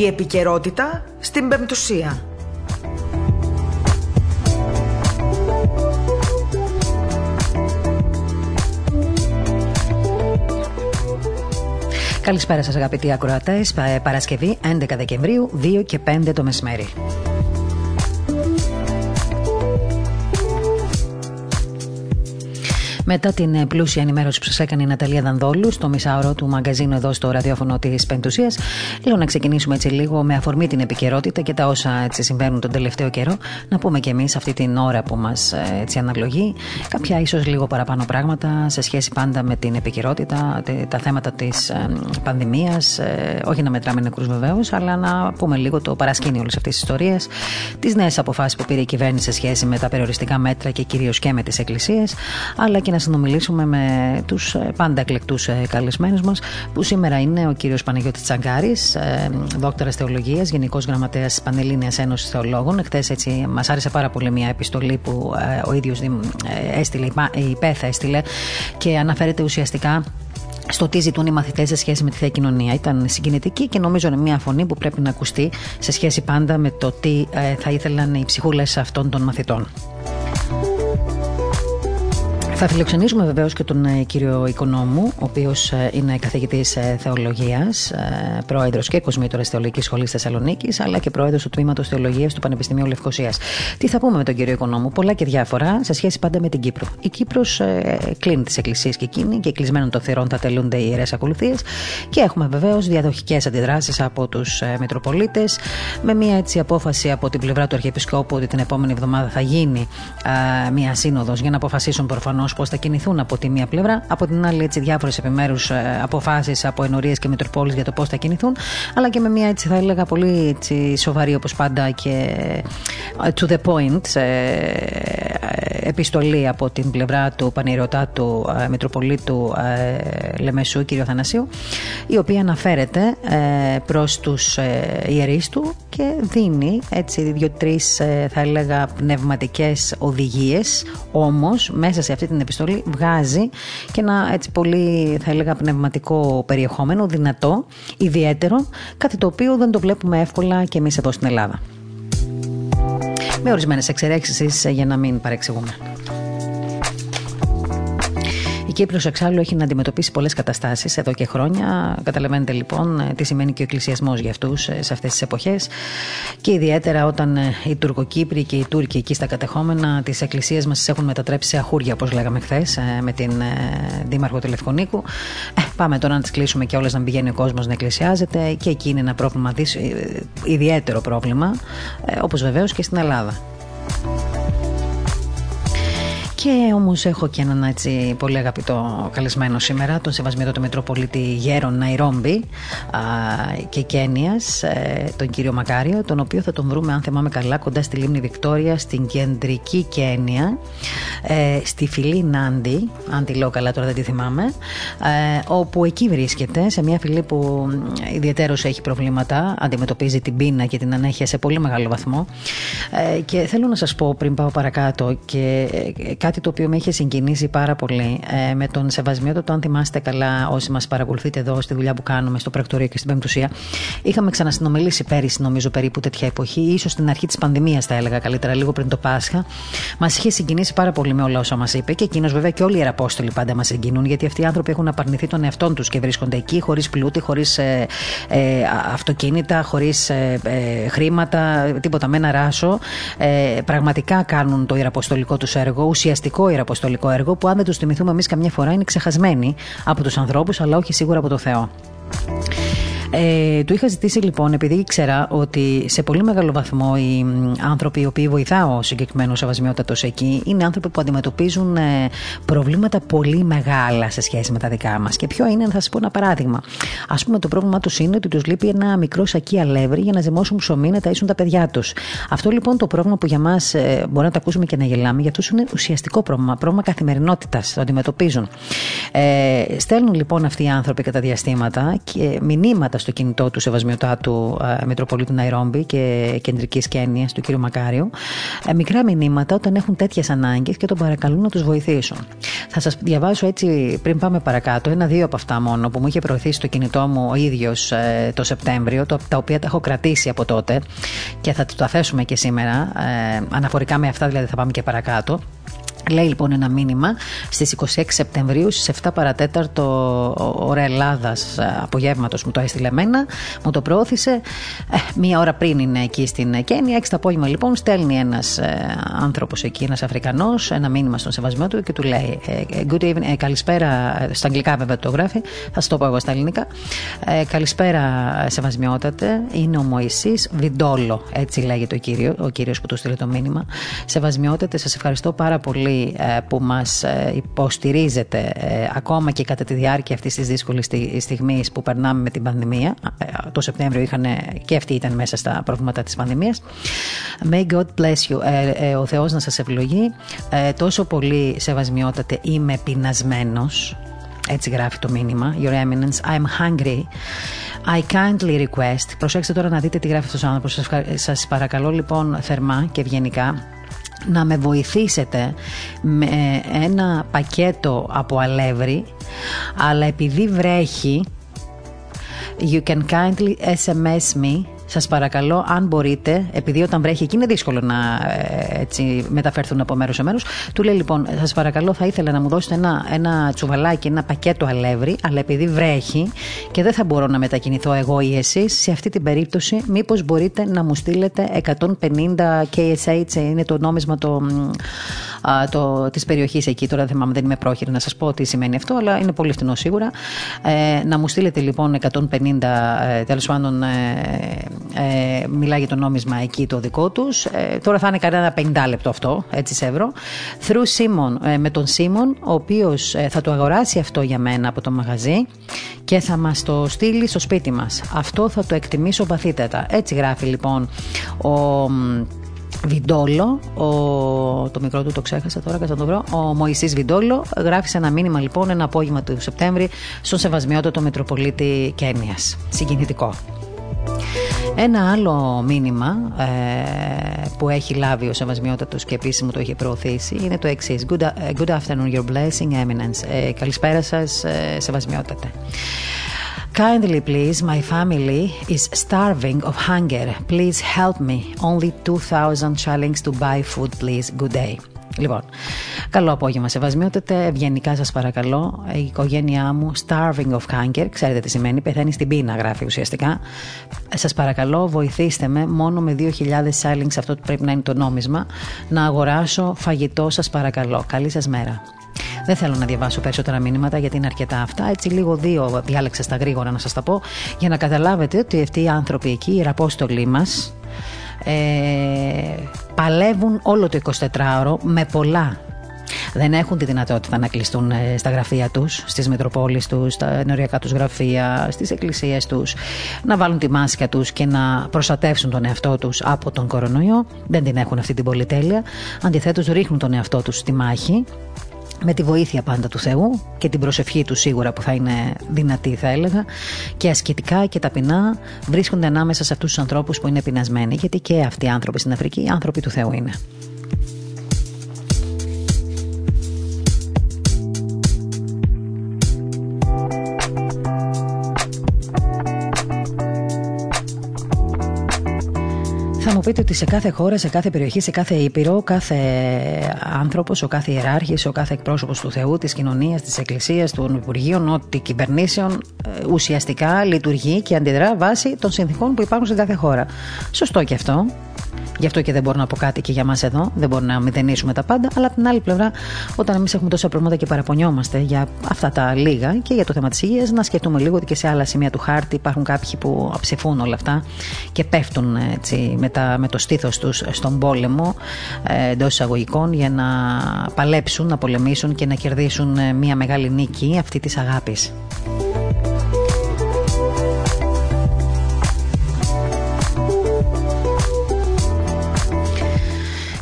Η επικαιρότητα στην Πεμπτουσία. Καλησπέρα σας αγαπητοί ακροατές, Παρασκευή 11 Δεκεμβρίου, 2 και 5 το μεσημέρι. Μετά την ε, πλούσια ενημέρωση που σας έκανε η Ναταλία Δανδόλου στο μισάωρο του μαγκαζίνου εδώ στο ραδιόφωνο της Πεντουσίας, λέω να ξεκινήσουμε έτσι λίγο με αφορμή την επικαιρότητα και τα όσα έτσι συμβαίνουν τον τελευταίο καιρό. Να πούμε και εμείς αυτή την ώρα που μας ε, αναλογεί κάποια ίσως λίγο παραπάνω πράγματα σε σχέση πάντα με την επικαιρότητα, τα θέματα της ε, πανδημίας. Όχι να μετράμε νεκρούς βεβαίως, αλλά να πούμε λίγο το παρασκήνιο όλης αυτής της ιστορίας, τις νέες αποφάσεις που πήρε η κυβέρνηση σε σχέση με τα περιοριστικά μέτρα και κυρίως και με τις εκκλησίες, αλλά και να συνομιλήσουμε με τους ε, πάντα εκλεκτούς ε, καλεσμένους μας, που σήμερα είναι ο κύριος Παναγιώτης Τσαγκάρης, ε, δόκτωρας Θεολογίας, Γενικός Γραμματέας τη Πανελλήνιας Ένωσης Θεολόγων. Εχθέ έτσι μας άρεσε πάρα πολύ μια επιστολή που ο ίδιος έστειλε, η ΠΕΘ έστειλε και αναφέρεται ουσιαστικά στο τι ζητούν οι μαθητές σε σχέση με τη θεία κοινωνία. Ήταν συγκινητική και νομίζω είναι μια φωνή που πρέπει να ακουστεί σε σχέση πάντα με το τι θα ήθελαν οι ψυχούλες αυτών των μαθητών. Θα φιλοξενήσουμε βεβαίως και τον ε, κύριο Οικονόμου, ο οποίος ε, είναι καθηγητής ε, θεολογίας, πρόεδρος και κοσμήτορα Θεολογικής Σχολής Θεσσαλονίκης, αλλά και πρόεδρος του τμήματος Θεολογίας του Πανεπιστημίου Λευκοσίας. Τι θα πούμε με τον κύριο Οικονόμου, πολλά και διάφορα σε σχέση πάντα με την Κύπρο. Η Κύπρος κλείνει τις εκκλησίες και εκείνη και κλεισμένων των θερών θα τελούνται οι ιερές ακολουθίες και έχουμε βεβαίως διαδοχικές αντιδράσεις από τους Μητροπολίτες με μια έτσι απόφαση από την πλευρά του Αρχιεπισκόπου ότι την επόμενη εβδομάδα θα γίνει μια σύνοδος για να αποφασίσουν προφανώς πώς θα κινηθούν από τη μία πλευρά, από την άλλη έτσι διάφορες επιμέρους ε, αποφάσεις από ενορίες και Μητροπόλει για το πώς θα κινηθούν, αλλά και με μια έτσι θα έλεγα πολύ έτσι, σοβαρή όπως πάντα και ε, to the point ε, επιστολή από την πλευρά του Πανηρωτάτου Μητροπολίτου Λεμεσού, κ. Θανασίου, η οποία αναφέρεται προς τους ιερείς του και δίνει έτσι δύο-τρει θα έλεγα πνευματικές οδηγίες, όμως μέσα σε αυτή την επιστολή βγάζει και ένα έτσι πολύ θα έλεγα πνευματικό περιεχόμενο, δυνατό, ιδιαίτερο, κάτι το οποίο δεν το βλέπουμε εύκολα και εμείς εδώ στην Ελλάδα. Με ορισμένες εξαιρέξεις για να μην παρεξηγούμε. Η Κύπρος εξάλλου έχει να αντιμετωπίσει πολλές καταστάσεις εδώ και χρόνια. Καταλαβαίνετε λοιπόν τι σημαίνει και ο εκκλησιασμός για αυτούς ε, σε αυτές τις εποχές και ιδιαίτερα όταν ε, οι Τουρκοκύπροι και οι Τούρκοι εκεί στα κατεχόμενα τις εκκλησίες μας έχουν μετατρέψει σε αχούρια όπως λέγαμε χθες ε, με την Δήμαρχο Τηλεφωνίκου. πάμε τώρα να τις κλείσουμε και όλες να πηγαίνει ο κόσμος να εκκλησιάζεται και εκεί είναι ένα πρόβλημα, ιδιαίτερο πρόβλημα όπως βεβαίως και στην Ελλάδα. Και όμως έχω και έναν έτσι πολύ αγαπητό καλεσμένο σήμερα, τον Σεβασμιότο του Μητροπολίτη Γέρον Ναϊρόμπι και Κένιας, ε, τον κύριο Μακάριο, τον οποίο θα τον βρούμε, αν θυμάμαι καλά, κοντά στη λίμνη Βικτόρια, στην κεντρική Κένια, ε, στη φυλή Νάντι, αν τη λέω καλά τώρα δεν τη θυμάμαι, ε, όπου εκεί βρίσκεται, σε μια φυλή που ιδιαίτερω έχει προβλήματα, αντιμετωπίζει την πείνα και την ανέχεια σε πολύ μεγάλο βαθμό. Και θέλω να σας πω πριν πάω παρακάτω και κάτι το οποίο με είχε συγκινήσει πάρα πολύ ε, με τον Σεβασμίο το αν θυμάστε καλά όσοι μας παρακολουθείτε εδώ στη δουλειά που κάνουμε στο πρακτορείο και στην Πεμπτουσία. Είχαμε ξανασυνομιλήσει πέρυσι, νομίζω, περίπου τέτοια εποχή, ίσως στην αρχή της πανδημίας, θα έλεγα καλύτερα, λίγο πριν το Πάσχα. Μας είχε συγκινήσει πάρα πολύ με όλα όσα μας είπε και εκείνος βέβαια και όλοι οι Ιεραπόστολοι πάντα μας συγκινούν, γιατί αυτοί οι άνθρωποι έχουν απαρνηθεί τον εαυτό τους και βρίσκονται εκεί χωρίς πλούτη, χωρίς ε, ε, αυτοκίνητα, χωρίς ε, ε, χρήματα, τίποτα με ένα ράσο. πραγματικά κάνουν το ιεραποστολικό τους έργο, ουσιαστικά φανταστικό ιεραποστολικό έργο που αν δεν του θυμηθούμε εμείς καμιά φορά είναι ξεχασμένοι από τους ανθρώπους, αλλά όχι σίγουρα από το Θεό. Ε, του είχα ζητήσει λοιπόν, επειδή ήξερα ότι σε πολύ μεγάλο βαθμό οι άνθρωποι οι οποίοι βοηθάω ο συγκεκριμένο σεβασμιότατος εκεί είναι άνθρωποι που αντιμετωπίζουν ε, προβλήματα πολύ μεγάλα σε σχέση με τα δικά μας. Και ποιο είναι, θα σας πω ένα παράδειγμα. Α πούμε, το πρόβλημά τους είναι ότι τους λείπει ένα μικρό σακί αλεύρι για να ζυμώσουν ψωμί να ταΐσουν τα παιδιά τους. Αυτό λοιπόν το πρόβλημα που για μας ε, μπορεί να το ακούσουμε και να γελάμε, για αυτούς είναι ουσιαστικό πρόβλημα, πρόβλημα καθημερινότητας. Το αντιμετωπίζουν. Ε, στέλνουν λοιπόν αυτοί οι άνθρωποι κατά διαστήματα και μηνύματα στο κινητό του Σεβασμιωτά του ε, Μητροπολίτου Ναϊρόμπι και Κεντρικής Κένιας του κ. Μακάριου. Ε, μικρά μηνύματα όταν έχουν τέτοιες ανάγκες και τον παρακαλούν να τους βοηθήσουν. Θα σας διαβάσω έτσι πριν πάμε παρακάτω ένα-δύο από αυτά μόνο που μου είχε προωθήσει το κινητό μου ο ίδιος ε, το Σεπτέμβριο, το, τα οποία τα έχω κρατήσει από τότε και θα τα θέσουμε και σήμερα. Ε, αναφορικά με αυτά δηλαδή θα πάμε και παρακάτω. Λέει λοιπόν ένα μήνυμα στις 26 Σεπτεμβρίου στις 7 παρατέταρτο ώρα Ελλάδας απογεύματος μου το έστειλε εμένα, μου το προώθησε. Ε, μία ώρα πριν είναι εκεί στην Κένια. 6 το απόγευμα λοιπόν στέλνει ένας ε, άνθρωπος εκεί, ένας Αφρικανός, ένα μήνυμα στον σεβασμό του και του λέει ε, Good evening, ε, καλησπέρα. Στα αγγλικά βέβαια το γράφει, θα σου το πω εγώ στα ελληνικά. Ε, καλησπέρα, σεβασμιότατε. Είναι ο Μωησής Βιντόλο, έτσι λέγεται ο κύριο, ο κύριος που του στείλε το μήνυμα. Σεβασμιότατε, σας ευχαριστώ πάρα πολύ ε, που μας ε, υποστηρίζετε ε, ακόμα και κατά τη διάρκεια αυτής της δύσκολης στιγμής που περνάμε με την πανδημία. Το Σεπτέμβριο είχαν, και αυτοί ήταν μέσα στα προβλήματα της πανδημίας. May God bless you. Ο Θεός να σας ευλογεί. Τόσο πολύ σεβασμιότατε είμαι πεινασμένος. Έτσι γράφει το μήνυμα. Your Eminence, I'm hungry. I kindly request. Προσέξτε τώρα να δείτε τι γράφει αυτός ο άνθρωπος. Σας παρακαλώ λοιπόν θερμά και ευγενικά να με βοηθήσετε με ένα πακέτο από αλεύρι αλλά επειδή βρέχει you can kindly SMS me Σας παρακαλώ, αν μπορείτε, επειδή όταν βρέχει εκεί είναι δύσκολο να ε, έτσι, μεταφερθούν από μέρος σε μέρος. Του λέει λοιπόν, σας παρακαλώ, θα ήθελα να μου δώσετε ένα, ένα τσουβαλάκι, ένα πακέτο αλεύρι, αλλά επειδή βρέχει και δεν θα μπορώ να μετακινηθώ εγώ ή εσείς, σε αυτή την περίπτωση, μήπως μπορείτε να μου στείλετε 150 KSH, είναι το νόμισμα το, το, της περιοχής εκεί. Τώρα δεν θυμάμαι, δεν είμαι πρόχειρη να σας πω τι σημαίνει αυτό, αλλά είναι πολύ φθηνό σίγουρα. Ε, να μου στείλετε λοιπόν 150 ε, τέλος πάντων ε, ε, μιλάει για το νόμισμα εκεί το δικό τους. Ε, τώρα θα είναι κανένα 50 λεπτό αυτό, έτσι σε ευρώ. Through Simon, ε, με τον Σίμον, ο οποίος ε, θα το αγοράσει αυτό για μένα από το μαγαζί και θα μας το στείλει στο σπίτι μας. Αυτό θα το εκτιμήσω βαθύτερα. Έτσι γράφει λοιπόν ο. Βιντόλο, ο, το μικρό του το ξέχασα τώρα, κατά το βρω. Ο Μωησής Βιντόλο γράφει σε ένα μήνυμα λοιπόν ένα απόγευμα του Σεπτέμβρη στον Σεβασμιότατο Μητροπολίτη Κένια. Συγκινητικό. Ένα άλλο μήνυμα ε, που έχει λάβει ο Σεβασμιότατος και επίσης μου το έχει προωθήσει είναι το εξή. Good, good afternoon, your blessing, eminence. Ε, καλησπέρα σας, ε, Σεβασμιότατε. Kindly please, my family is starving of hunger. Please help me. Only 2,000 shillings to buy food, please. Good day. Λοιπόν, καλό απόγευμα σεβασμιότατε. Ευγενικά σας παρακαλώ. Η οικογένειά μου, starving of hunger, ξέρετε τι σημαίνει, πεθαίνει στην πείνα, γράφει ουσιαστικά. Σας παρακαλώ, βοηθήστε με μόνο με 2.000 shillings, αυτό που πρέπει να είναι το νόμισμα, να αγοράσω φαγητό, σας παρακαλώ. Καλή σας μέρα. Δεν θέλω να διαβάσω περισσότερα μήνυματα γιατί είναι αρκετά αυτά. Έτσι, λίγο δύο διάλεξα στα γρήγορα να σας τα πω για να καταλάβετε ότι αυτοί οι άνθρωποι εκεί, οι ραπόστολοι μας, ε, παλεύουν όλο το 24ωρο με πολλά δεν έχουν τη δυνατότητα να κλειστούν ε, στα γραφεία τους, στις Μητροπόλεις τους, στα ενοριακά τους γραφεία, στις εκκλησίες τους, να βάλουν τη μάσκα τους και να προστατεύσουν τον εαυτό τους από τον κορονοϊό. Δεν την έχουν αυτή την πολυτέλεια. Αντιθέτως, ρίχνουν τον εαυτό τους στη μάχη με τη βοήθεια πάντα του Θεού και την προσευχή του σίγουρα που θα είναι δυνατή θα έλεγα και ασκητικά και ταπεινά βρίσκονται ανάμεσα σε αυτούς τους ανθρώπους που είναι πεινασμένοι γιατί και αυτοί οι άνθρωποι στην Αφρική άνθρωποι του Θεού είναι. Μου πείτε ότι σε κάθε χώρα, σε κάθε περιοχή, σε κάθε ήπειρο, κάθε άνθρωπος, ο κάθε ιεράρχης, ο κάθε εκπρόσωπος του Θεού, της κοινωνίας, της Εκκλησίας, των Υπουργείων, ό,τι κυβερνήσεων ε, ουσιαστικά λειτουργεί και αντιδρά βάσει των συνθήκων που υπάρχουν σε κάθε χώρα. Σωστό και αυτό. Γι' αυτό και δεν μπορώ να πω κάτι και για μας εδώ. Δεν μπορούμε να μηδενίσουμε τα πάντα. Αλλά από την άλλη πλευρά, όταν εμείς έχουμε τόσα προβλήματα και παραπονιόμαστε για αυτά τα λίγα και για το θέμα της υγείας, να σκεφτούμε λίγο ότι και σε άλλα σημεία του χάρτη υπάρχουν κάποιοι που ψηφούν όλα αυτά και πέφτουν έτσι, με, τα, με το στήθος τους στον πόλεμο ε, εντός εισαγωγικών για να παλέψουν, να πολεμήσουν και να κερδίσουν ε, μια μεγάλη νίκη αυτή της αγάπης.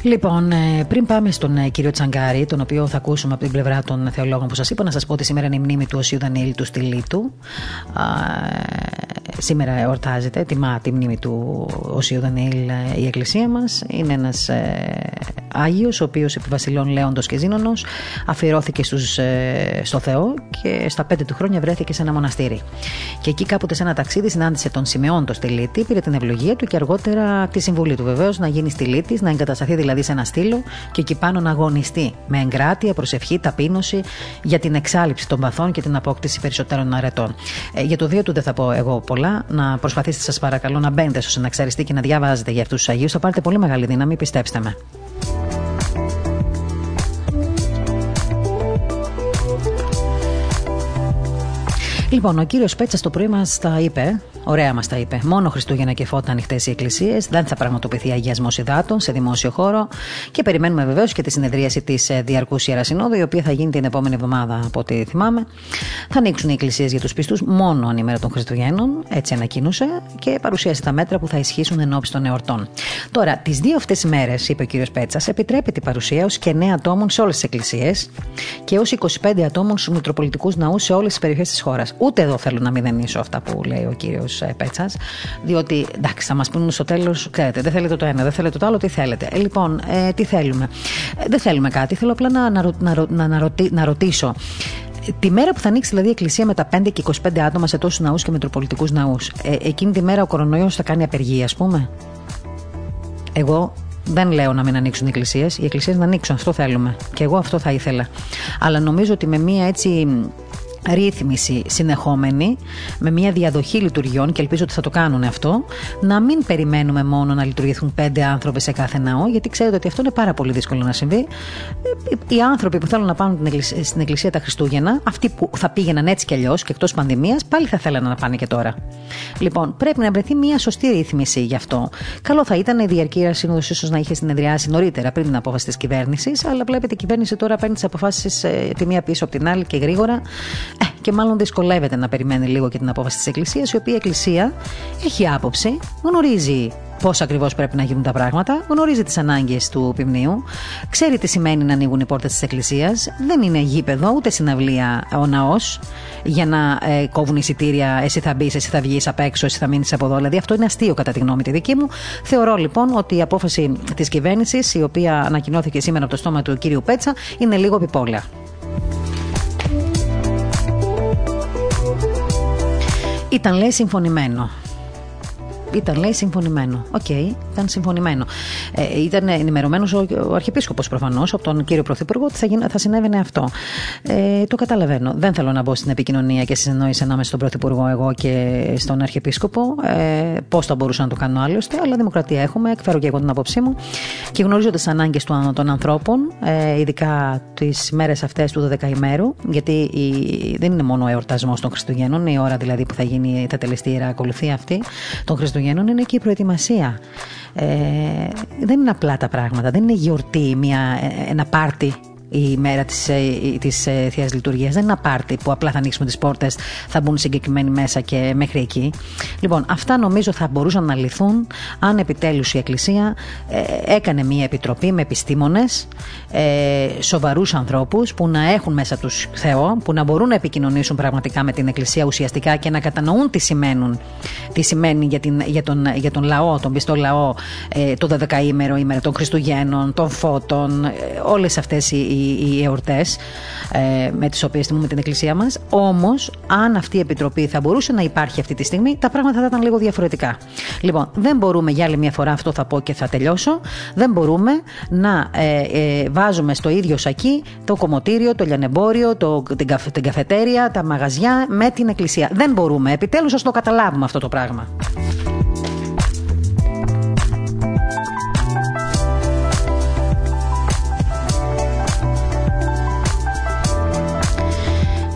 Λοιπόν, ε, πριν πάμε στον ε, κύριο Τσαγκάρη, τον οποίο θα ακούσουμε από την πλευρά των θεολόγων που σας είπα, να σας πω ότι σήμερα είναι η μνήμη του Οσίου Δανιήλ του Στυλίτου. σήμερα εορτάζεται, τιμά τη μνήμη του Οσίου Δανιήλ η εκκλησία μας. Είναι ένας Άγιος, ο οποίος επί Βασιλών Λέοντος και Ζήνονος αφιερώθηκε στους, στο Θεό και στα πέντε του χρόνια βρέθηκε σε ένα μοναστήρι. Και εκεί κάποτε σε ένα ταξίδι συνάντησε τον Σιμεών το Στυλίτη, πήρε την ευλογία του και αργότερα τη συμβουλή του βεβαίως να γίνει στυλίτης, να εγκατασταθεί δηλαδή σε ένα στήλο και εκεί πάνω να αγωνιστεί με εγκράτεια, προσευχή, ταπείνωση για την εξάλληψη των παθών και την απόκτηση περισσότερων αρετών. Ε, για το δύο του δεν θα πω εγώ πολλά. Να προσπαθήσετε, σας παρακαλώ, να μπαίνετε στο συναξαριστή και να διαβάζετε για αυτούς τους Αγίους. Θα πάρετε πολύ μεγάλη δύναμη, πιστέψτε με. Λοιπόν, ο κύριος Πέτσας το πρωί μας τα είπε Ωραία μας τα είπε. Μόνο Χριστούγεννα και φώτα ανοιχτέ οι εκκλησίες. Δεν θα πραγματοποιηθεί αγιασμό υδάτων σε δημόσιο χώρο. Και περιμένουμε βεβαίως και τη συνεδρίαση της ε, Διαρκούς Ιερασυνόδου, η οποία θα γίνει την επόμενη εβδομάδα, από ό,τι θυμάμαι. Θα ανοίξουν οι εκκλησίες για τους πιστούς μόνο αν ημέρα των Χριστουγέννων, έτσι ανακοίνωσε, και παρουσίασε τα μέτρα που θα ισχύσουν εν ώψη των εορτών. Τώρα, τις δύο αυτές μέρες, είπε ο κ. Πέτσας, επιτρέπεται η παρουσία ως και 9 ατόμων σε όλες τις εκκλησίες και ως 25 ατόμων στους Μητροπολιτικούς Ναούς σε όλες τις περιοχές της χώρας. Ούτε εδώ θέλω να μηδενίσω αυτά που λέει ο κύριος ε, Πέτσας, διότι εντάξει, θα μας πούνε στο τέλος, ξέρετε, δεν θέλετε το ένα, δεν θέλετε το άλλο, τι θέλετε. Ε, λοιπόν, ε, τι θέλουμε. Ε, δεν θέλουμε κάτι. Θέλω απλά να, να, να, να, να ρωτήσω. Τη μέρα που θα ανοίξει δηλαδή η Εκκλησία με τα 5 και 25 άτομα σε τόσους ναούς και μετροπολιτικούς ναούς, ε, εκείνη τη μέρα ο κορονοϊός θα κάνει απεργία, ας πούμε; Εγώ δεν λέω να μην ανοίξουν οι εκκλησίες. Οι εκκλησίες να ανοίξουν, αυτό θέλουμε. Και εγώ αυτό θα ήθελα. Αλλά νομίζω ότι με μία έτσι ρύθμιση συνεχόμενη, με μια διαδοχή λειτουργιών και ελπίζω ότι θα το κάνουν αυτό, να μην περιμένουμε μόνο να λειτουργηθούν πέντε άνθρωποι σε κάθε ναό, γιατί ξέρετε ότι αυτό είναι πάρα πολύ δύσκολο να συμβεί. Οι άνθρωποι που θέλουν να πάνε στην εκκλησία τα Χριστούγεννα, αυτοί που θα πήγαιναν έτσι κι αλλιώς και εκτός πανδημίας, πάλι θα θέλανε να πάνε και τώρα. Λοιπόν, πρέπει να βρεθεί μια σωστή ρύθμιση γι' αυτό. Καλό θα ήταν η διαρκή σύνοδος ίσως να είχε συνεδριάσει νωρίτερα πριν την απόφαση της κυβέρνησης, αλλά βλέπετε η κυβέρνηση τώρα παίρνει τις αποφάσεις ε, τη μία πίσω από την άλλη και γρήγορα. Ε, και μάλλον δυσκολεύεται να περιμένει λίγο και την απόφαση της Εκκλησίας, η οποία η Εκκλησία έχει άποψη, γνωρίζει πώς ακριβώς πρέπει να γίνουν τα πράγματα, γνωρίζει τις ανάγκες του ποιμνίου, ξέρει τι σημαίνει να ανοίγουν οι πόρτες της Εκκλησίας, δεν είναι γήπεδο ούτε συναυλία ο ναός για να ε, κόβουν εισιτήρια, εσύ θα μπεις, εσύ θα βγεις απ' έξω, εσύ θα μείνεις από εδώ. Δηλαδή αυτό είναι αστείο κατά τη γνώμη τη δική μου. Θεωρώ λοιπόν ότι η απόφαση της κυβέρνησης, η οποία ανακοινώθηκε σήμερα από το στόμα του κύριου Πέτσα, είναι λίγο επιπόλαια. Ήταν λέει συμφωνημένο. Ήταν, λέει, συμφωνημένο. OK, okay, ήταν συμφωνημένο. Ε, ήταν ενημερωμένος ο, ο Αρχιεπίσκοπος προφανώς από τον κύριο Πρωθυπουργό ότι θα, γίν, θα συνέβαινε αυτό. Ε, το καταλαβαίνω. Δεν θέλω να μπω στην επικοινωνία και συνεννόηση ανάμεσα στον Πρωθυπουργό εγώ και στον Αρχιεπίσκοπο. Ε, Πώς θα μπορούσα να το κάνω άλλωστε, αλλά δημοκρατία έχουμε. Εκφέρω και εγώ την άποψή μου και γνωρίζω τις ανάγκες των ανθρώπων, ε, ειδικά τις μέρες αυτές του 12 ημέρου, γιατί η, δεν είναι μόνο ο εορτασμός των Χριστουγέννων, η ώρα δηλαδή που θα γίνει, θα τελεστεί η ακολουθία αυτή των Χριστουγέννων Χριστουγέννων είναι και η προετοιμασία. Ε, δεν είναι απλά τα πράγματα. Δεν είναι γιορτή, μια, ε, ένα πάρτι η μέρα της της ε, ε, Θείας Λειτουργίας. Δεν είναι ένα πάρτι που απλά θα ανοίξουμε τις πόρτες, θα μπουν συγκεκριμένοι μέσα και μέχρι εκεί. Λοιπόν, αυτά νομίζω θα μπορούσαν να λυθούν αν επιτέλους η Εκκλησία ε, έκανε μια επιτροπή με επιστήμονες, ε, σοβαρούς ανθρώπους που να έχουν μέσα τους Θεό, που να μπορούν να επικοινωνήσουν πραγματικά με την Εκκλησία ουσιαστικά και να κατανοούν τι σημαίνουν, τι σημαίνει για, την, για, τον, για τον λαό, τον πιστό λαό, ε, το 12ήμερο, ημέρα των Χριστουγέννων, των φώτων, ε, όλες αυτές οι οι εορτές ε, με τις οποίες τιμούμε την Εκκλησία μας. Όμως, αν αυτή η επιτροπή θα μπορούσε να υπάρχει αυτή τη στιγμή, τα πράγματα θα ήταν λίγο διαφορετικά. Λοιπόν, δεν μπορούμε για άλλη μια φορά, αυτό θα πω και θα τελειώσω, δεν μπορούμε να ε, ε, βάζουμε στο ίδιο σακί το κομμωτήριο, το λιανεμπόριο, το, την, την καφετέρια, τα μαγαζιά με την Εκκλησία. Δεν μπορούμε. Επιτέλους, ας το καταλάβουμε αυτό το πράγμα.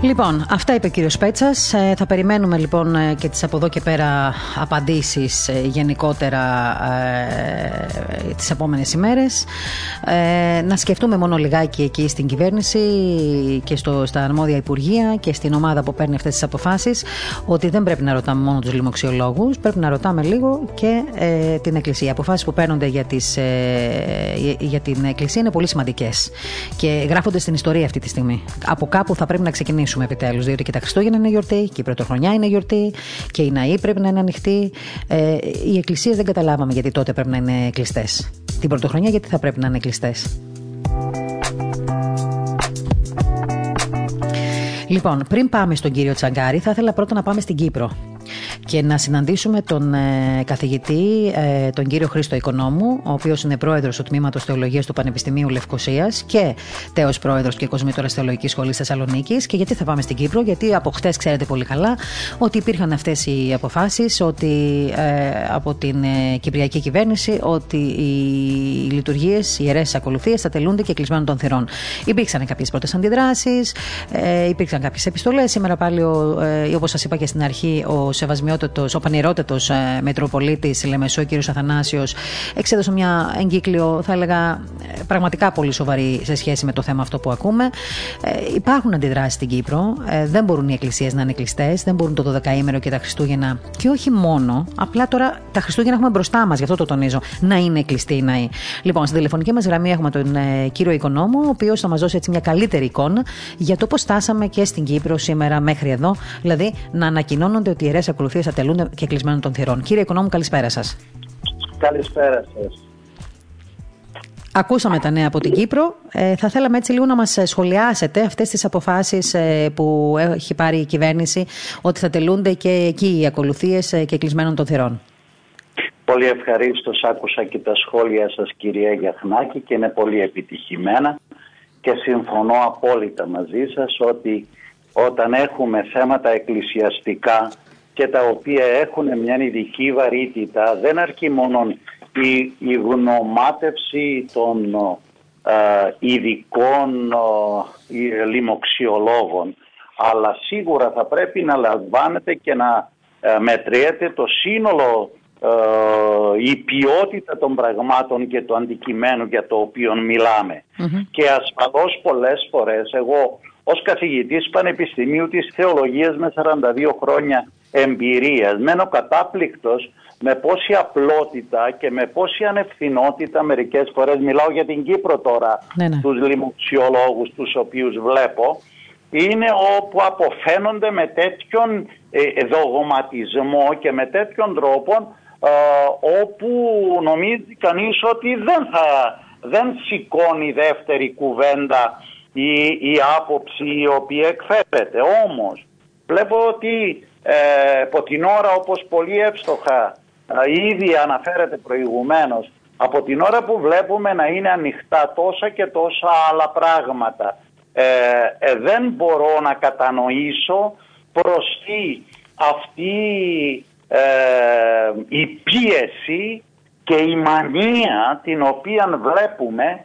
Λοιπόν, αυτά είπε ο κύριος Πέτσας. Ε, θα περιμένουμε λοιπόν ε, και τις από εδώ και πέρα απαντήσεις ε, γενικότερα ε, τις επόμενες ημέρες. Ε, να σκεφτούμε μόνο λιγάκι εκεί στην κυβέρνηση και στο, στα αρμόδια υπουργεία και στην ομάδα που παίρνει αυτές τις αποφάσεις ότι δεν πρέπει να ρωτάμε μόνο τους λοιμοξιολόγους, πρέπει να ρωτάμε λίγο και ε, την Εκκλησία. Οι αποφάσεις που παίρνονται για, τις, για την Εκκλησία είναι πολύ σημαντικές και γράφονται στην ιστορία αυτή τη στιγμή. Από κάπου θα πρέπει να ξεκινήσουμε. Ξεκινήσουμε επιτέλους. Διότι και τα Χριστούγεννα είναι γιορτή, και η Πρωτοχρονιά είναι γιορτή, και οι ναοί πρέπει να είναι ανοιχτοί. Ε, οι εκκλησίες δεν καταλάβαμε γιατί τότε πρέπει να είναι κλειστές. Την Πρωτοχρονιά γιατί θα πρέπει να είναι κλειστές. Λοιπόν, πριν πάμε στον κύριο Τσαγκάρη, θα ήθελα πρώτα να πάμε στην Κύπρο και να συναντήσουμε τον ε, καθηγητή, ε, τον κύριο Χρήστο Οικονόμου, ο οποίος είναι πρόεδρος του Τμήματος Θεολογίας του Πανεπιστημίου Λευκοσίας και τέος πρόεδρος και κοσμήτορα Θεολογικής Σχολής Θεσσαλονίκης. Και γιατί θα πάμε στην Κύπρο, γιατί από χτε ξέρετε πολύ καλά ότι υπήρχαν αυτές οι αποφάσεις ότι ε, από την ε, Κυπριακή κυβέρνηση ότι οι λειτουργίες, οι ιερές ακολουθίες θα τελούνται και κλεισμένων των θυρών. Υπήρξαν κάποιες πρώτες αντιδράσεις, ε, υπήρξαν κάποιες επιστολές. Σήμερα πάλι, ε, όπως σας είπα και στην αρχή, ο σεβασμιό ο πανηρότατο ε, Μετροπολίτης Λεμεσό, κ. Αθανάσιος, εξέδωσε μια εγκύκλιο, θα έλεγα, ε, πραγματικά πολύ σοβαρή σε σχέση με το θέμα αυτό που ακούμε. Ε, υπάρχουν αντιδράσεις στην Κύπρο. Ε, δεν μπορούν οι εκκλησίες να είναι κλειστές, δεν μπορούν το 12ήμερο και τα Χριστούγεννα. Και όχι μόνο, απλά τώρα τα Χριστούγεννα έχουμε μπροστά μας, γι' αυτό το τονίζω, να είναι κλειστοί οι ναοί. Λοιπόν, στην τηλεφωνική μας γραμμή έχουμε τον ε, κύριο Οικονόμο, ο οποίος θα μας δώσει έτσι μια καλύτερη εικόνα για το πώς στάσαμε και στην Κύπρο σήμερα μέχρι εδώ. Δηλαδή, να ανακοινώνονται ότι οι ιερές ακολουθίε θα και κλεισμένων των θυρών. Κύριε Οικονόμου, καλησπέρα σας. Καλησπέρα σας. Ακούσαμε τα νέα από την Κύπρο. Ε, θα θέλαμε έτσι λίγο να μας σχολιάσετε αυτές τις αποφάσεις ε, που έχει πάρει η κυβέρνηση ότι θα τελούνται και εκεί οι ακολουθίες ε, και κλεισμένων των θυρών. Πολύ ευχαρίστως άκουσα και τα σχόλια σας κυρία Γιαχνάκη και είναι πολύ επιτυχημένα και συμφωνώ απόλυτα μαζί σας ότι όταν έχουμε θέματα εκκλησιαστικά και τα οποία έχουν μια ειδική βαρύτητα δεν αρκεί μόνο η, η γνωμάτευση των ε, ειδικών ε, λοιμοξιολόγων αλλά σίγουρα θα πρέπει να λαμβάνεται και να ε, μετριέται το σύνολο ε, η ποιότητα των πραγμάτων και του αντικειμένου για το οποίο Και ασφαλώς πολλές φορές εγώ ως καθηγητής Πανεπιστημίου της Θεολογίας με 42 χρόνια εμπειρίας μένω κατάπληκτος με πόση απλότητα και με πόση ανευθυνότητα μερικές φορές μιλάω για την Κύπρο τώρα ναι, ναι. τους λοιμοξιολόγους τους οποίους βλέπω είναι όπου αποφαίνονται με τέτοιον ε, δογματισμό και με τέτοιον τρόπο ε, όπου νομίζει κανείς ότι δεν θα δεν σηκώνει δεύτερη κουβέντα η, η άποψη η οποία εκφέρεται. Όμως βλέπω ότι ε, από την ώρα όπως πολύ εύστοχα ε, ήδη αναφέρεται προηγουμένως από την ώρα που βλέπουμε να είναι ανοιχτά τόσα και τόσα άλλα πράγματα ε, ε δεν μπορώ να κατανοήσω προς τι αυτή η πίεση και η μανία την οποία βλέπουμε ε,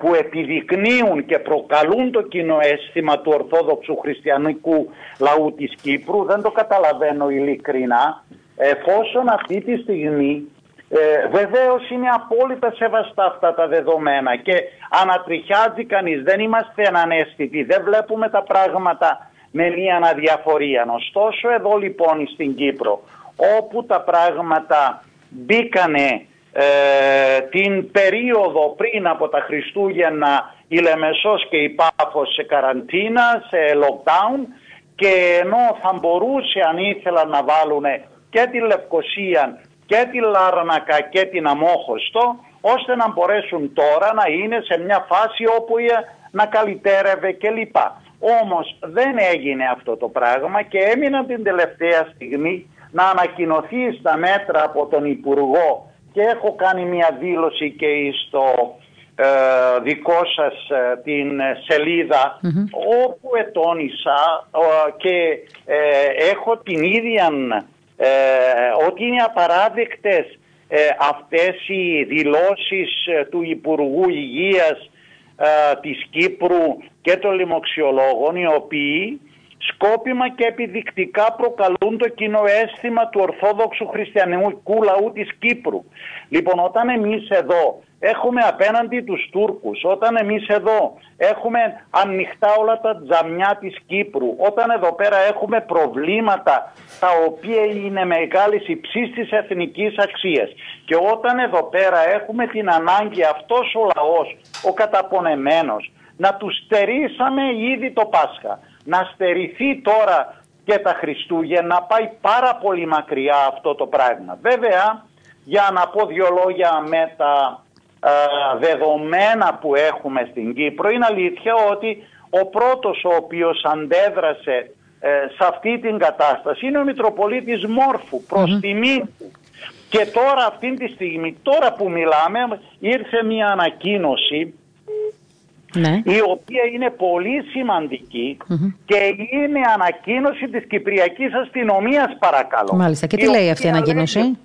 που επιδεικνύουν και προκαλούν το κοινό αίσθημα του Ορθόδοξου Χριστιανικού λαού της Κύπρου δεν το καταλαβαίνω ειλικρινά εφόσον αυτή τη στιγμή ε, Βεβαίως είναι απόλυτα σεβαστά αυτά τα δεδομένα και ανατριχιάζει κανείς, δεν είμαστε ανανέστητοι, δεν βλέπουμε τα πράγματα με μια αναδιαφορία. Ωστόσο εδώ λοιπόν στην Κύπρο όπου τα πράγματα μπήκανε ε, την περίοδο πριν από τα Χριστούγεννα η Λεμεσός και η Πάφος σε καραντίνα, σε lockdown και ενώ θα μπορούσε αν ήθελαν να βάλουν και τη Λευκοσία και τη Λάρνακα και την Αμόχωστο ώστε να μπορέσουν τώρα να είναι σε μια φάση όπου να καλυτέρευε κλπ. Όμως δεν έγινε αυτό το πράγμα και έμειναν την τελευταία στιγμή να ανακοινωθεί στα μέτρα από τον Υπουργό και έχω κάνει μια δήλωση και στο ε, δικό σας ε, την σελιδα όπου ετώνησα και ε, έχω την ίδια ότι είναι απαράδεκτες αυτές οι δηλώσεις του Υπουργού Υγείας της Κύπρου και των λοιμοξιολόγων οι οποίοι σκόπιμα και επιδεικτικά προκαλούν το κοινό αίσθημα του Ορθόδοξου Χριστιανικού λαού της Κύπρου. Λοιπόν, όταν εμείς εδώ έχουμε απέναντι τους Τούρκους, όταν εμείς εδώ έχουμε ανοιχτά όλα τα τζαμιά της Κύπρου, όταν εδώ πέρα έχουμε προβλήματα τα οποία είναι μεγάλης υψής της εθνικής αξίας και όταν εδώ πέρα έχουμε την ανάγκη αυτός ο λαός, ο καταπονεμένος, να του στερήσαμε ήδη το Πάσχα να στερηθεί τώρα και τα Χριστούγεννα πάει πάρα πολύ μακριά αυτό το πράγμα. Βέβαια, για να πω δύο λόγια με τα ε, δεδομένα που έχουμε στην Κύπρο, είναι αλήθεια ότι ο πρώτος ο οποίος αντέδρασε ε, σε αυτή την κατάσταση είναι ο Μητροπολίτης Μόρφου προς τιμή του. Και τώρα αυτή τη στιγμή, τώρα που μιλάμε, ήρθε μια ανακοίνωση ναι. η οποία είναι πολύ και είναι ανακοίνωση της Κυπριακής Αστυνομίας παρακαλώ. Μάλιστα. Και τι λέει αυτή η ανακοίνωση;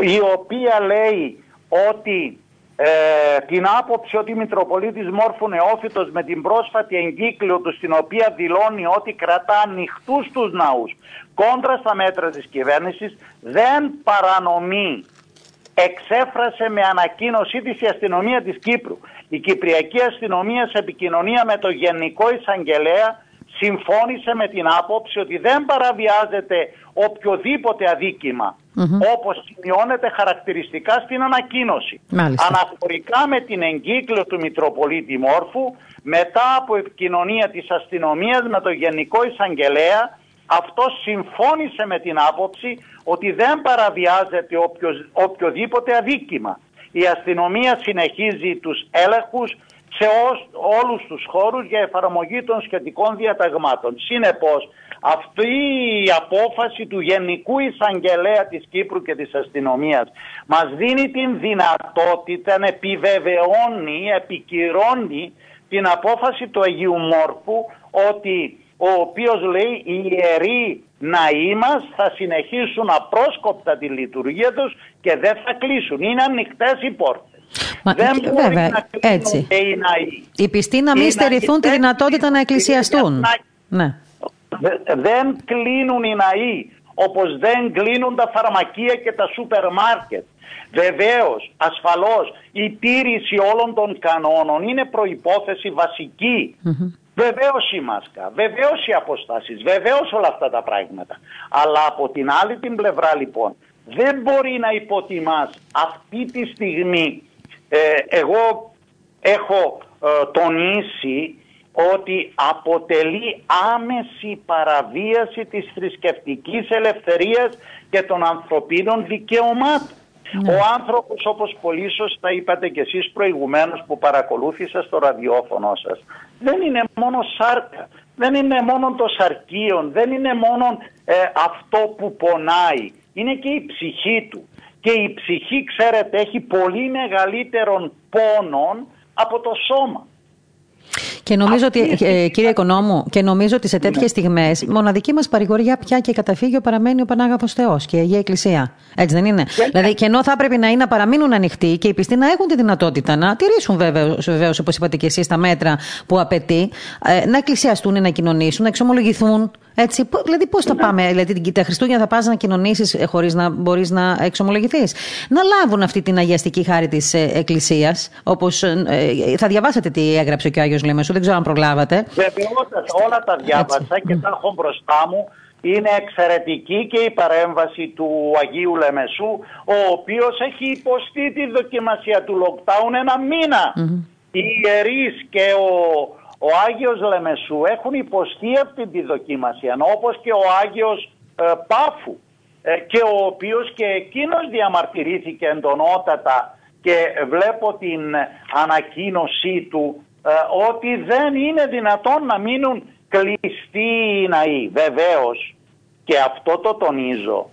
η οποία λέει ότι ε, την άποψη ότι η Μητροπολίτης Μόρφου Νεόφυτος με την πρόσφατη εγκύκλιο του στην οποία δηλώνει ότι κρατά ανοιχτούς τους ναούς κόντρα στα μέτρα της κυβέρνησης δεν παρανομεί εξέφρασε με ανακοίνωσή της η αστυνομία της Κύπρου. Η Κυπριακή αστυνομία σε επικοινωνία με το Γενικό Εισαγγελέα συμφώνησε με την άποψη ότι δεν παραβιάζεται οποιοδήποτε αδίκημα όπως σημειώνεται χαρακτηριστικά στην ανακοίνωση. Μάλιστα. Αναφορικά με την εγκύκλιο του Μητροπολίτη Μόρφου μετά από επικοινωνία της αστυνομίας με το Γενικό Εισαγγελέα αυτό συμφώνησε με την άποψη ότι δεν παραβιάζεται οποιοδήποτε αδίκημα. Η αστυνομία συνεχίζει τους έλεγχους σε όλους τους χώρους για εφαρμογή των σχετικών διαταγμάτων. Συνεπώς, αυτή η απόφαση του Γενικού Εισαγγελέα της Κύπρου και της αστυνομίας μας δίνει την δυνατότητα να επιβεβαιώνει, επικυρώνει την απόφαση του Αγίου Μόρφου ότι ο οποίος λέει οι ιεροί ναοί μας θα συνεχίσουν απρόσκοπτα τη λειτουργία τους και δεν θα κλείσουν. Είναι ανοιχτές οι πόρτες. Μα, δεν μπορεί βέβαια, να έτσι. οι ναοί. Οι πιστοί να μην στερηθούν τη δυνατότητα να εκκλησιαστούν. Ναι. Δεν κλείνουν οι ναοί όπως δεν κλείνουν τα φαρμακεία και τα σούπερ μάρκετ. Βεβαίως, ασφαλώς, η τήρηση όλων των κανόνων είναι προϋπόθεση βασική. Βεβαίως η μάσκα, βεβαίως οι αποστάσεις, βεβαίως όλα αυτά τα πράγματα. Αλλά από την άλλη την πλευρά λοιπόν δεν μπορεί να υποτιμάς αυτή τη στιγμή. Ε, εγώ έχω ε, τονίσει ότι αποτελεί άμεση παραβίαση της θρησκευτικής ελευθερίας και των ανθρωπίνων δικαιωμάτων. Ναι. Ο άνθρωπος όπως πολύ σωστά είπατε και εσείς προηγουμένως που παρακολούθησα στο ραδιόφωνο σας δεν είναι μόνο σάρκα, δεν είναι μόνο το σαρκείο, δεν είναι μόνο ε, αυτό που πονάει, είναι και η ψυχή του. Και η ψυχή ξέρετε έχει πολύ μεγαλύτερον πόνον από το σώμα. Και νομίζω ότι, ε, κύριε Οικονόμου, και νομίζω ότι σε τέτοιες ναι. στιγμέ μοναδική μας παρηγοριά πια και καταφύγιο παραμένει ο Πανάγαθος Θεός και η Αγία Εκκλησία. Έτσι δεν είναι; Δηλαδή, και ενώ θα έπρεπε να είναι να παραμείνουν ανοιχτοί και οι πιστοί να έχουν τη δυνατότητα να τηρήσουν βεβαίως, όπως είπατε και εσείς, τα μέτρα που απαιτεί, ε, να εκκλησιαστούν, να κοινωνήσουν, να εξομολογηθούν. Έτσι, δηλαδή, πώς θα ναι. πάμε, δηλαδή, τα Χριστούγεννα θα πας να κοινωνήσεις ε, χωρίς να μπορείς να εξομολογηθείς. Να λάβουν αυτή την αγιαστική χάρη της Εκκλησίας, όπως θα διαβάσετε τι έγραψε και ο Άγιος Λεμεσού, δεν ξέρω αν προλάβατε. Βεβαιότατα, όλα τα διάβασα και τα έχω μπροστά μου. Είναι εξαιρετική και η παρέμβαση του Αγίου Λεμεσού, ο οποίος έχει υποστεί τη δοκιμασία του lockdown ένα Οι ιερείς και ο, ο Άγιος Λεμεσού έχουν υποστεί αυτή τη δοκιμασία, όπως και ο Άγιος ε, Πάφου, ε, και ο οποίος και εκείνος διαμαρτυρήθηκε εντονότατα και βλέπω την ανακοίνωσή του ε, ότι δεν είναι δυνατόν να μείνουν κλειστοί οι ναοί. Βεβαίως και αυτό το τονίζω.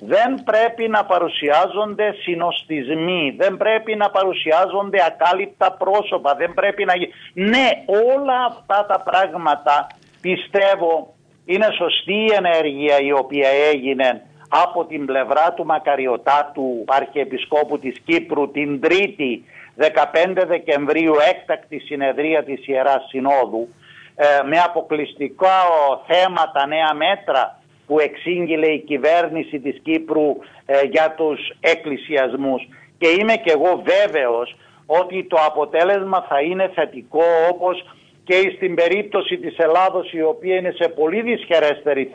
Δεν πρέπει να παρουσιάζονται συνοστισμοί, δεν πρέπει να παρουσιάζονται ακάλυπτα πρόσωπα, δεν πρέπει να... Ναι, όλα αυτά τα πράγματα πιστεύω είναι σωστή η ενέργεια η οποία έγινε από την πλευρά του Μακαριωτάτου Αρχιεπισκόπου της Κύπρου την Τρίτη 15 Δεκεμβρίου έκτακτη συνεδρία της Ιεράς Συνόδου ε, με αποκλειστικό θέμα τα νέα μέτρα που εξήγηλε η κυβέρνηση της Κύπρου ε, για τους εκκλησιασμούς και είμαι και εγώ βέβαιος ότι το αποτέλεσμα θα είναι θετικό όπως και στην περίπτωση της Ελλάδος η οποία είναι σε πολύ δυσχερέστερη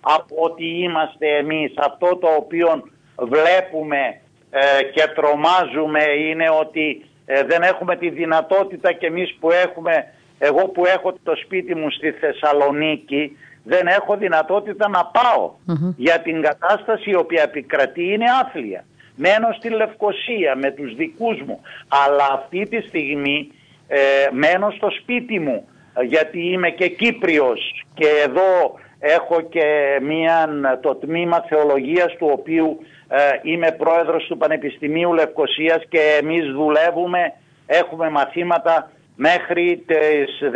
από ότι είμαστε εμείς. Αυτό το οποίο βλέπουμε ε, και τρομάζουμε είναι ότι ε, δεν έχουμε τη δυνατότητα και εμείς που έχουμε Εγώ που έχω το σπίτι μου στη Θεσσαλονίκη δεν έχω δυνατότητα να παω για την κατάσταση η οποία επικρατεί είναι άθλια. Μένω στη Λευκοσία με τους δικούς μου αλλά αυτή τη στιγμή ε, μένω στο σπίτι μου γιατί είμαι και Κύπριος και εδώ έχω και μία, το τμήμα θεολογίας του οποίου ε, είμαι πρόεδρος του Πανεπιστημίου Λευκοσίας και εμείς δουλεύουμε, έχουμε μαθήματα μέχρι τις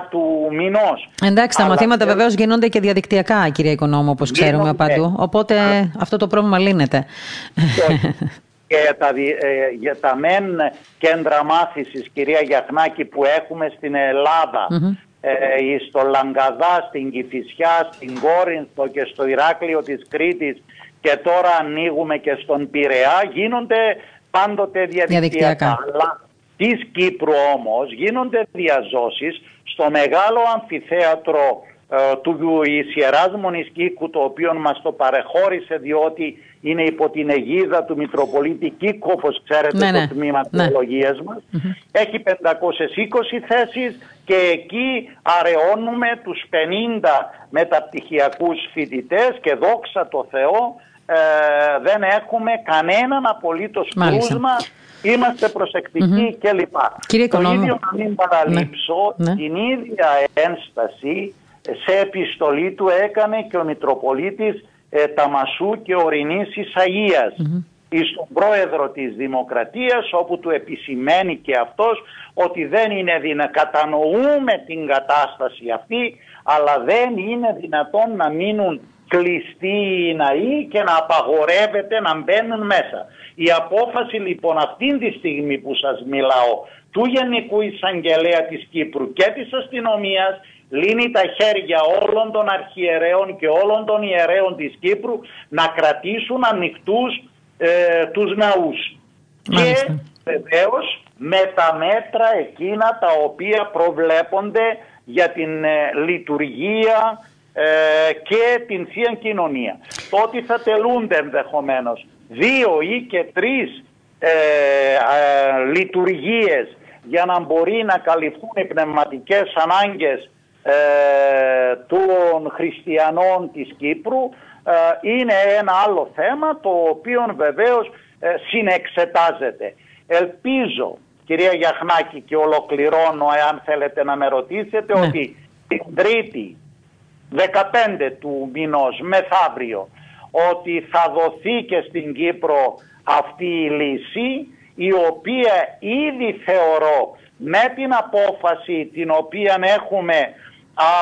19 του μηνός. Εντάξει, τα μαθήματα και... βεβαίως γίνονται και διαδικτυακά, κυρία Οικονόμου, όπως ξέρουμε παντού. Οπότε αυτό το πρόβλημα λύνεται. και τα, ε, για τα μεν κέντρα μάθησης, κυρία Γιαχνάκη, που έχουμε στην ελλαδα ε, στο Λαγκαδά, στην Κηφισιά, στην Κόρινθο και στο Ηράκλειο της Κρήτης και τώρα ανοίγουμε και στον Πειραιά, γίνονται πάντοτε διαδικτυακά. διαδικτυακά. Αλλά της Κύπρου όμως γίνονται διαζώσεις στο μεγάλο αμφιθέατρο ε, του Ισιεράς Μονισκίκου το οποίο μας το παρεχώρησε διότι είναι υπό την αιγίδα του Μητροπολίτη Κίκου όπως ξέρετε ναι, το ναι. τμήμα ναι. θεολογίας μας έχει 520 θέσεις και εκεί αραιώνουμε τους 50 μεταπτυχιακούς φοιτητές και δόξα τω Θεώ ε, δεν έχουμε κανέναν απολύτως κρούσμα είμαστε προσεκτικοί mm-hmm. κλπ. το ίδιο να μην παραλείψω, ναι. την ίδια ένσταση σε επιστολή του έκανε και ο Μητροπολίτης ε, Ταμασού και Ορεινής Ισαΐας mm-hmm. στον πρόεδρο της Δημοκρατίας όπου του επισημαίνει και αυτός ότι δεν είναι δυνατόν, κατανοούμε την κατάσταση αυτή αλλά δεν είναι δυνατόν να μείνουν κλειστοί οι ναοί και να απαγορεύεται να μπαίνουν μέσα. Η απόφαση λοιπόν αυτή τη στιγμή που σας μιλάω του Γενικού Εισαγγελέα της Κύπρου και της αστυνομίας λύνει τα χέρια όλων των αρχιερέων και όλων των ιερέων της Κύπρου να κρατήσουν ανοιχτούς ε, τους ναούς. Και βεβαίως με τα μέτρα εκείνα τα οποία προβλέπονται για την ε, λειτουργία ε, και την Θεία Κοινωνία. Το ότι θα τελούνται ενδεχομένως δύο ή και τρεις ε, λειτουργίες για να μπορεί να καλυφθούν οι πνευματικές ανάγκες ε, των χριστιανών της Κύπρου ε, είναι ένα άλλο θέμα το οποίο βεβαίως ε, συνεξετάζεται. Ελπίζω κυρία Γιαχνάκη και ολοκληρώνω εάν θέλετε να με ρωτήσετε ναι. ότι την Τρίτη 15 του μηνός μεθαύριο ότι θα δοθεί και στην Κύπρο αυτή η λύση η οποία ήδη θεωρώ με την απόφαση την οποία έχουμε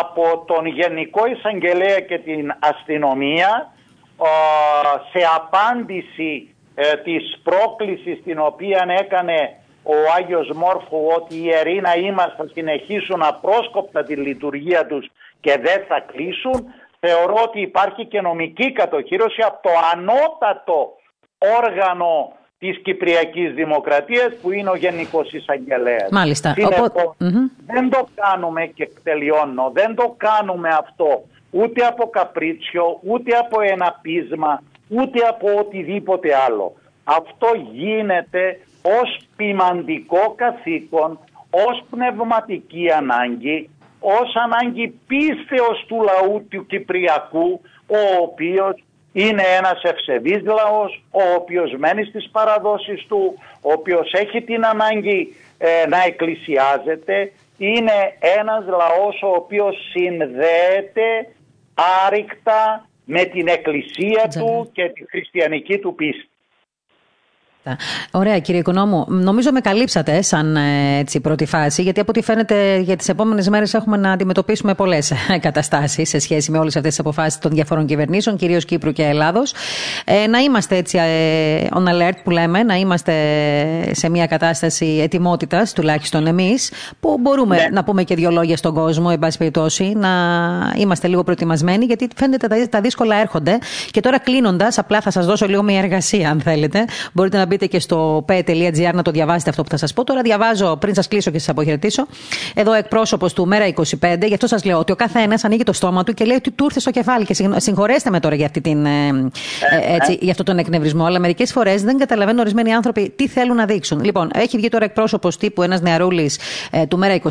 από τον Γενικό Εισαγγελέα και την αστυνομία σε απάντηση ε, της πρόκλησης την οποία έκανε ο Άγιος Μόρφου ότι οι ιεροί να είμαστε θα συνεχίσουν απρόσκοπτα τη λειτουργία τους και δεν θα κλείσουν θεωρώ ότι υπάρχει και νομική κατοχήρωση από το ανώτατο όργανο της Κυπριακής Δημοκρατίας που είναι ο Γενικός Εισαγγελέας. Μάλιστα. δεν το κάνουμε και τελειώνω, δεν το κάνουμε αυτό ούτε από καπρίτσιο, ούτε από ένα πείσμα, ούτε από οτιδήποτε άλλο. Αυτό γίνεται ως ποιμαντικό καθήκον, ως πνευματική ανάγκη, ως ανάγκη πίστεως του λαού του Κυπριακού, ο οποίος είναι ένας ευσεβής λαός, ο οποίος μένει στις παραδόσεις του, ο οποίος έχει την ανάγκη ε, να εκκλησιάζεται. Είναι ένας λαός ο οποίος συνδέεται άρρηκτα με την εκκλησία του και τη χριστιανική του πίστη. Ωραία, κύριε Οικονόμου. Νομίζω με καλύψατε σαν ε, έτσι, πρώτη φάση, γιατί από ό,τι φαίνεται για τις επόμενες μέρες έχουμε να αντιμετωπίσουμε πολλές ε, καταστάσεις σε σχέση με όλες αυτές τις αποφάσεις των διαφορών κυβερνήσεων, κυρίως Κύπρου και Ελλάδος. Ε, να είμαστε έτσι ε, on alert που λέμε, να είμαστε σε μια κατάσταση ετοιμότητας, τουλάχιστον εμείς, που μπορούμε ναι. να πούμε και δύο λόγια στον κόσμο, εν πάση περιπτώσει, να είμαστε λίγο προετοιμασμένοι, γιατί φαίνεται τα, τα δύσκολα έρχονται. Και τώρα κλείνοντας, απλά θα σας δώσω λίγο μια εργασία, αν θέλετε. Μπορείτε να μπείτε μπείτε και στο pe.gr να το διαβάσετε αυτό που θα σας πω. Τώρα διαβάζω πριν σας κλείσω και σας αποχαιρετήσω. Εδώ εκπρόσωπος του Μέρα 25, γι' αυτό σας λέω ότι ο καθένας ανοίγει το στόμα του και λέει ότι του ήρθε στο κεφάλι. Και συγχωρέστε με τώρα για, αυτή την, ε, ε, έτσι, για αυτόν τον εκνευρισμό, αλλά μερικές φορές δεν καταλαβαίνουν ορισμένοι άνθρωποι τι θέλουν να δείξουν. Λοιπόν, έχει βγει τώρα εκπρόσωπος τύπου ένας νεαρούλης ε, του Μέρα 25,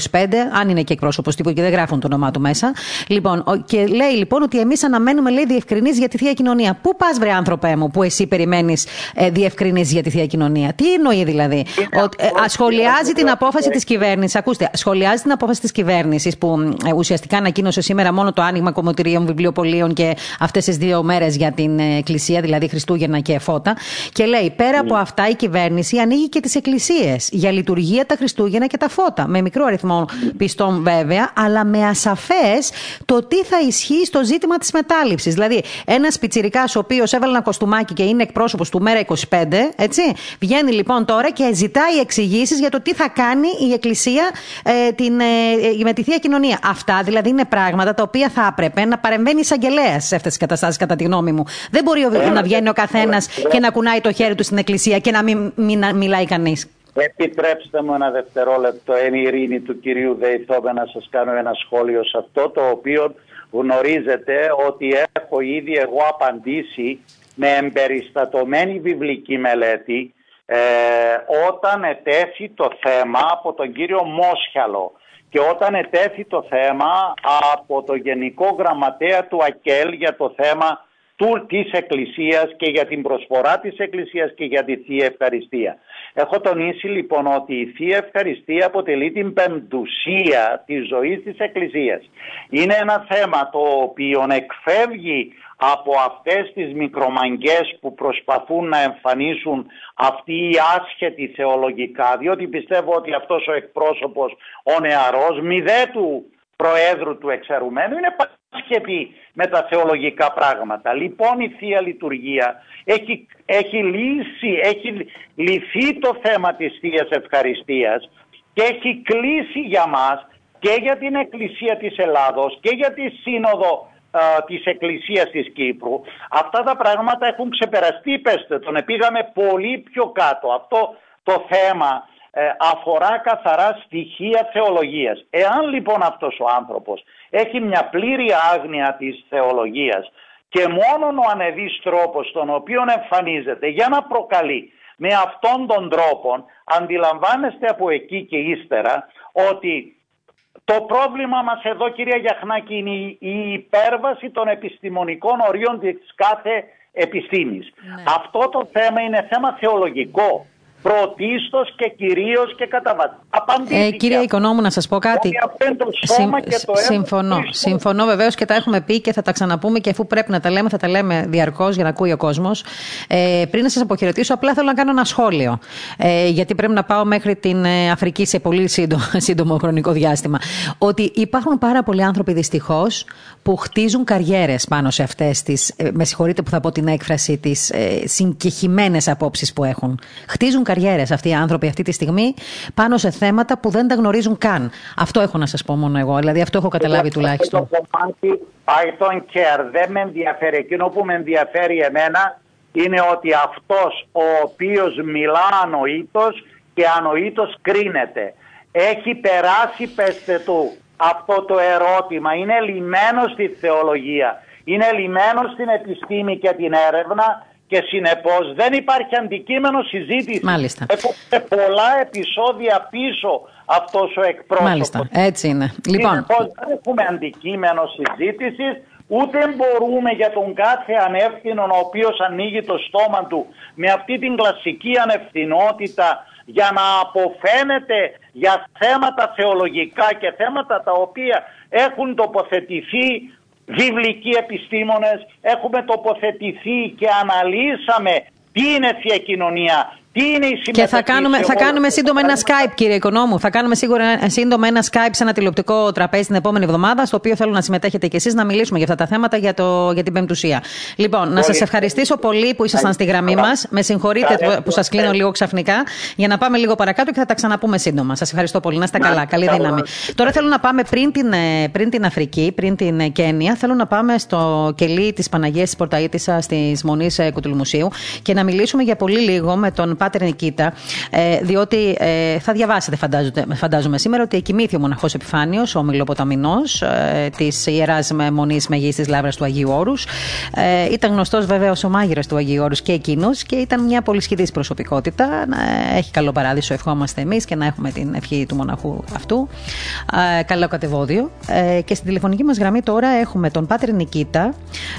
αν είναι και εκπρόσωπος τύπου και δεν γράφουν το όνομά του μέσα. Λοιπόν, και λέει λοιπόν ότι εμείς αναμένουμε λέει διευκρινήσεις για τη θεία κοινωνία. Πού πας, βρε άνθρωπέ μου, που εσύ περιμένεις ε, διευκρινήσεις για τη θεία κοινωνία. Τι εννοεί δηλαδή; Ότι, ε, σχολιάζει την απόφαση της κυβέρνησης. Ακούστε, σχολιάζει την απόφαση της κυβέρνησης που ε, ουσιαστικά ανακοίνωσε σήμερα μόνο το άνοιγμα κομμωτηρίων, βιβλιοπολίων και αυτές τις δύο μέρες για την ε, εκκλησία, δηλαδή Χριστούγεννα και Φώτα. Και λέει, πέρα από αυτά, η κυβέρνηση ανοίγει και τις εκκλησίες για λειτουργία τα Χριστούγεννα και τα Φώτα. Με μικρό αριθμό πιστών βέβαια, αλλά με ασαφές το τι θα ισχύει στο ζήτημα της μετάληψης. Δηλαδή, ένας πιτσυρικά ο οποίος έβαλε ένα κοστούμάκι και είναι εκπρόσωπος του Μέρα 25, έτσι, βγαίνει λοιπόν τώρα και ζητάει εξηγήσεις για το τι θα κάνει η Εκκλησία ε, την, ε, με τη θεία κοινωνία. Αυτά δηλαδή είναι πράγματα τα οποία θα έπρεπε να παρεμβαίνει εισαγγελέα σε αυτές τις καταστάσεις, κατά τη γνώμη μου. Δεν μπορεί να βγαίνει ο καθένας και να κουνάει το χέρι του στην Εκκλησία και να μην, μην μιλάει κανείς. Επιτρέψτε μου ένα δευτερόλεπτο εν ειρήνη του κυρίου Δεϊθόβε να σας κάνω ένα σχόλιο σε αυτό το οποίο γνωρίζετε ότι έχω ήδη εγώ απαντήσει με εμπεριστατωμένη βιβλική μελέτη ε, όταν ετέθη το θέμα από τον κύριο Μόσχαλο και όταν ετέθη το θέμα από το Γενικό Γραμματέα του ΑΚΕΛ για το θέμα του της Εκκλησίας και για την προσφορά της Εκκλησίας και για τη Θεία Ευχαριστία. Έχω τονίσει λοιπόν ότι η Θεία Ευχαριστία αποτελεί την πεμπτουσία της ζωής της Εκκλησίας. Είναι ένα θέμα το οποίο εκφεύγει από αυτές τις μικρομαγκές που προσπαθούν να εμφανίσουν αυτοί οι άσχετοι θεολογικά διότι πιστεύω ότι αυτός ο εκπρόσωπος ο νεαρός μηδέ του Προέδρου του εξαιρουμένου είναι άσχετη με τα θεολογικά πράγματα. Λοιπόν η Θεία Λειτουργία έχει, έχει λύσει, έχει λυθεί το θέμα της Θείας Ευχαριστίας και έχει κλείσει για μας και για την Εκκλησία της Ελλάδος και για τη Σύνοδο α, της Εκκλησίας της Κύπρου. Αυτά τα πράγματα έχουν ξεπεραστεί, πέστε τον, πήγαμε πολύ πιο κάτω. Αυτό το θέμα ε, αφορά καθαρά στοιχεία θεολογίας. Εάν λοιπόν αυτός ο άνθρωπος έχει μια πλήρη άγνοια της θεολογίας και μόνον ο ανεδής τρόπος τον οποίο εμφανίζεται για να προκαλεί με αυτόν τον τρόπο αντιλαμβάνεστε από εκεί και ύστερα ότι το πρόβλημα μας εδώ κυρία Γιαχνάκη είναι η υπέρβαση των επιστημονικών ορίων της κάθε επιστήμης. Ναι. Αυτό το θέμα είναι θέμα θεολογικό πρωτίστως και κυρίως και κατά βάση. Ε, κύριε Οικονόμου, να σας πω κάτι. συμφωνώ. Συμφωνώ βεβαίως και τα έχουμε πει και θα τα ξαναπούμε και αφού πρέπει να τα λέμε, θα τα λέμε διαρκώς για να ακούει ο κόσμος. Ε, πριν να σας αποχαιρετήσω, απλά θέλω να κάνω ένα σχόλιο. Ε, γιατί πρέπει να πάω μέχρι την ε, Αφρική σε πολύ σύντομο, σύντομο χρονικό διάστημα. Ότι υπάρχουν πάρα πολλοί άνθρωποι δυστυχώς που χτίζουν καριέρες πάνω σε αυτές τις, ε, με συγχωρείτε που θα πω την έκφραση, τις ε, συγκεχημένες απόψεις που έχουν. Χτίζουν καριέρες αυτοί οι άνθρωποι αυτή τη στιγμή πάνω σε θέματα που δεν τα γνωρίζουν καν. Αυτό έχω να σας πω μόνο εγώ. Δηλαδή αυτό έχω καταλάβει τουλάχιστον. Το κομμάτι I don't care. Δεν με ενδιαφέρει. Εκείνο που με ενδιαφέρει εμένα είναι ότι αυτός ο οποίος μιλά ανοήτως και ανοήτως κρίνεται. Έχει περάσει, πέστε του, αυτό το ερώτημα. Είναι λιμένος στη θεολογία. Είναι λιμένος στην επιστήμη και την έρευνα και συνεπώς δεν υπάρχει αντικείμενο συζήτησης. Μάλιστα. Έχουμε πολλά επεισόδια πίσω αυτός ο εκπρόσωπος. Μάλιστα, έτσι είναι. Λοιπόν. Συνεπώς δεν έχουμε αντικείμενο συζήτησης, ούτε μπορούμε για τον κάθε ανεύθυνο ο οποίος ανοίγει το στόμα του με αυτή την κλασική ανευθυνότητα για να αποφαίνεται για θέματα θεολογικά και θέματα τα οποία έχουν τοποθετηθεί βιβλικοί επιστήμονες, έχουμε τοποθετηθεί και αναλύσαμε τι είναι θεία κοινωνία, τι είναι η Και θα κάνουμε, θα κάνουμε σύντομα ένα Skype, κύριε Οικονόμου. Θα κάνουμε σίγουρα σύντομα ένα Skype σε ένα τηλεοπτικό τραπέζι την επόμενη εβδομάδα, στο οποίο θέλω να συμμετέχετε κι εσείς να μιλήσουμε για αυτά τα θέματα για, το, για την πεμπτουσία. Λοιπόν, να σας ευχαριστήσω πολύ που ήσασταν στη γραμμή μας. Με συγχωρείτε που σας κλείνω λίγο ξαφνικά, για να πάμε λίγο παρακάτω και θα τα ξαναπούμε σύντομα. Σας ευχαριστώ πολύ. Να είστε καλά. Καλή δύναμη. Τώρα θέλω να πάμε πριν την, ε, πριν την Αφρική, πριν την ε, Κένια. Θέλω να πάμε στο κελί της Παναγίας της Πορταίτησα της Μονής ε, Κουτουλμουσίου και να μιλήσουμε για πολύ λίγο με τον Πάτερ Νικήτα, ε, διότι ε, θα διαβάσετε, φαντάζομαι σήμερα, ότι εκοιμήθη ο μοναχός Επιφάνιος, ο Μιλοποταμινό ε, της ιεράς μονή Μεγή τη Λάβρα του Αγίου Όρους. Ε, ήταν γνωστός βεβαίω ο μάγειρας του Αγίου Όρους και εκείνος και ήταν μια πολύ σχεδή προσωπικότητα. Ε, έχει καλό παράδεισο, ευχόμαστε εμείς και να έχουμε την ευχή του μοναχού αυτού. Ε, καλό κατεβόδιο. Ε, και στην τηλεφωνική μας γραμμή τώρα έχουμε τον Πάτερ Νικήτα,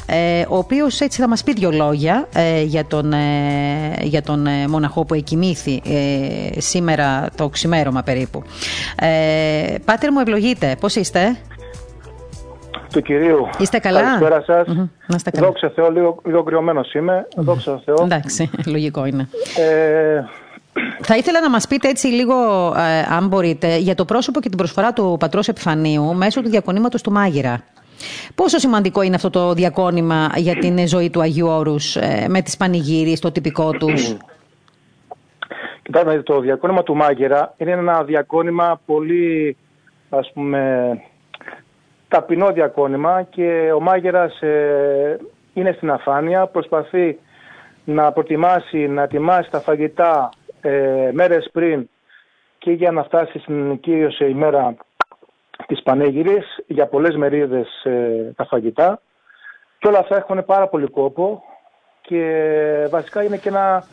ε, ο οποίος έτσι θα μας πει δύο λόγια ε, για τον, ε, για τον ε, μοναχό που εκοιμήθη σήμερα το ξημέρωμα περίπου. Πάτερ μου ευλογείτε, πώς είστε; Του κυρίου. Είστε καλά; Καλησπέρα σας. Mm-hmm. Δόξα Θεώ, λίγο, λίγο κρυωμένος είμαι. Mm-hmm. Δόξα Θεώ. Εντάξει, λογικό είναι. Ε, θα ήθελα να μας πείτε έτσι λίγο, αν μπορείτε, για το πρόσωπο και την προσφορά του Πατρός Επιφανίου μέσω του διακονήματος του Μάγειρα. Πόσο σημαντικό είναι αυτό το διακόνημα για την ζωή του Αγίου Όρους ε, με τις πανηγύρεις, το τυπικό τους; Κοιτάξτε, το διακόνημα του Μάγερα είναι ένα διακόνημα πολύ, ας πούμε, ταπεινό διακόνημα και ο Μάγερας ε, είναι στην αφάνεια, προσπαθεί να προτιμάσει, να ετοιμάσει τα φαγητά ε, μέρες πριν και για να φτάσει στην Κύριος ημέρα τις πανέγυρες για πολλές μερίδες ε, τα φαγητά. Και όλα αυτά έχουν πάρα πολύ κόπο και βασικά είναι και ένα,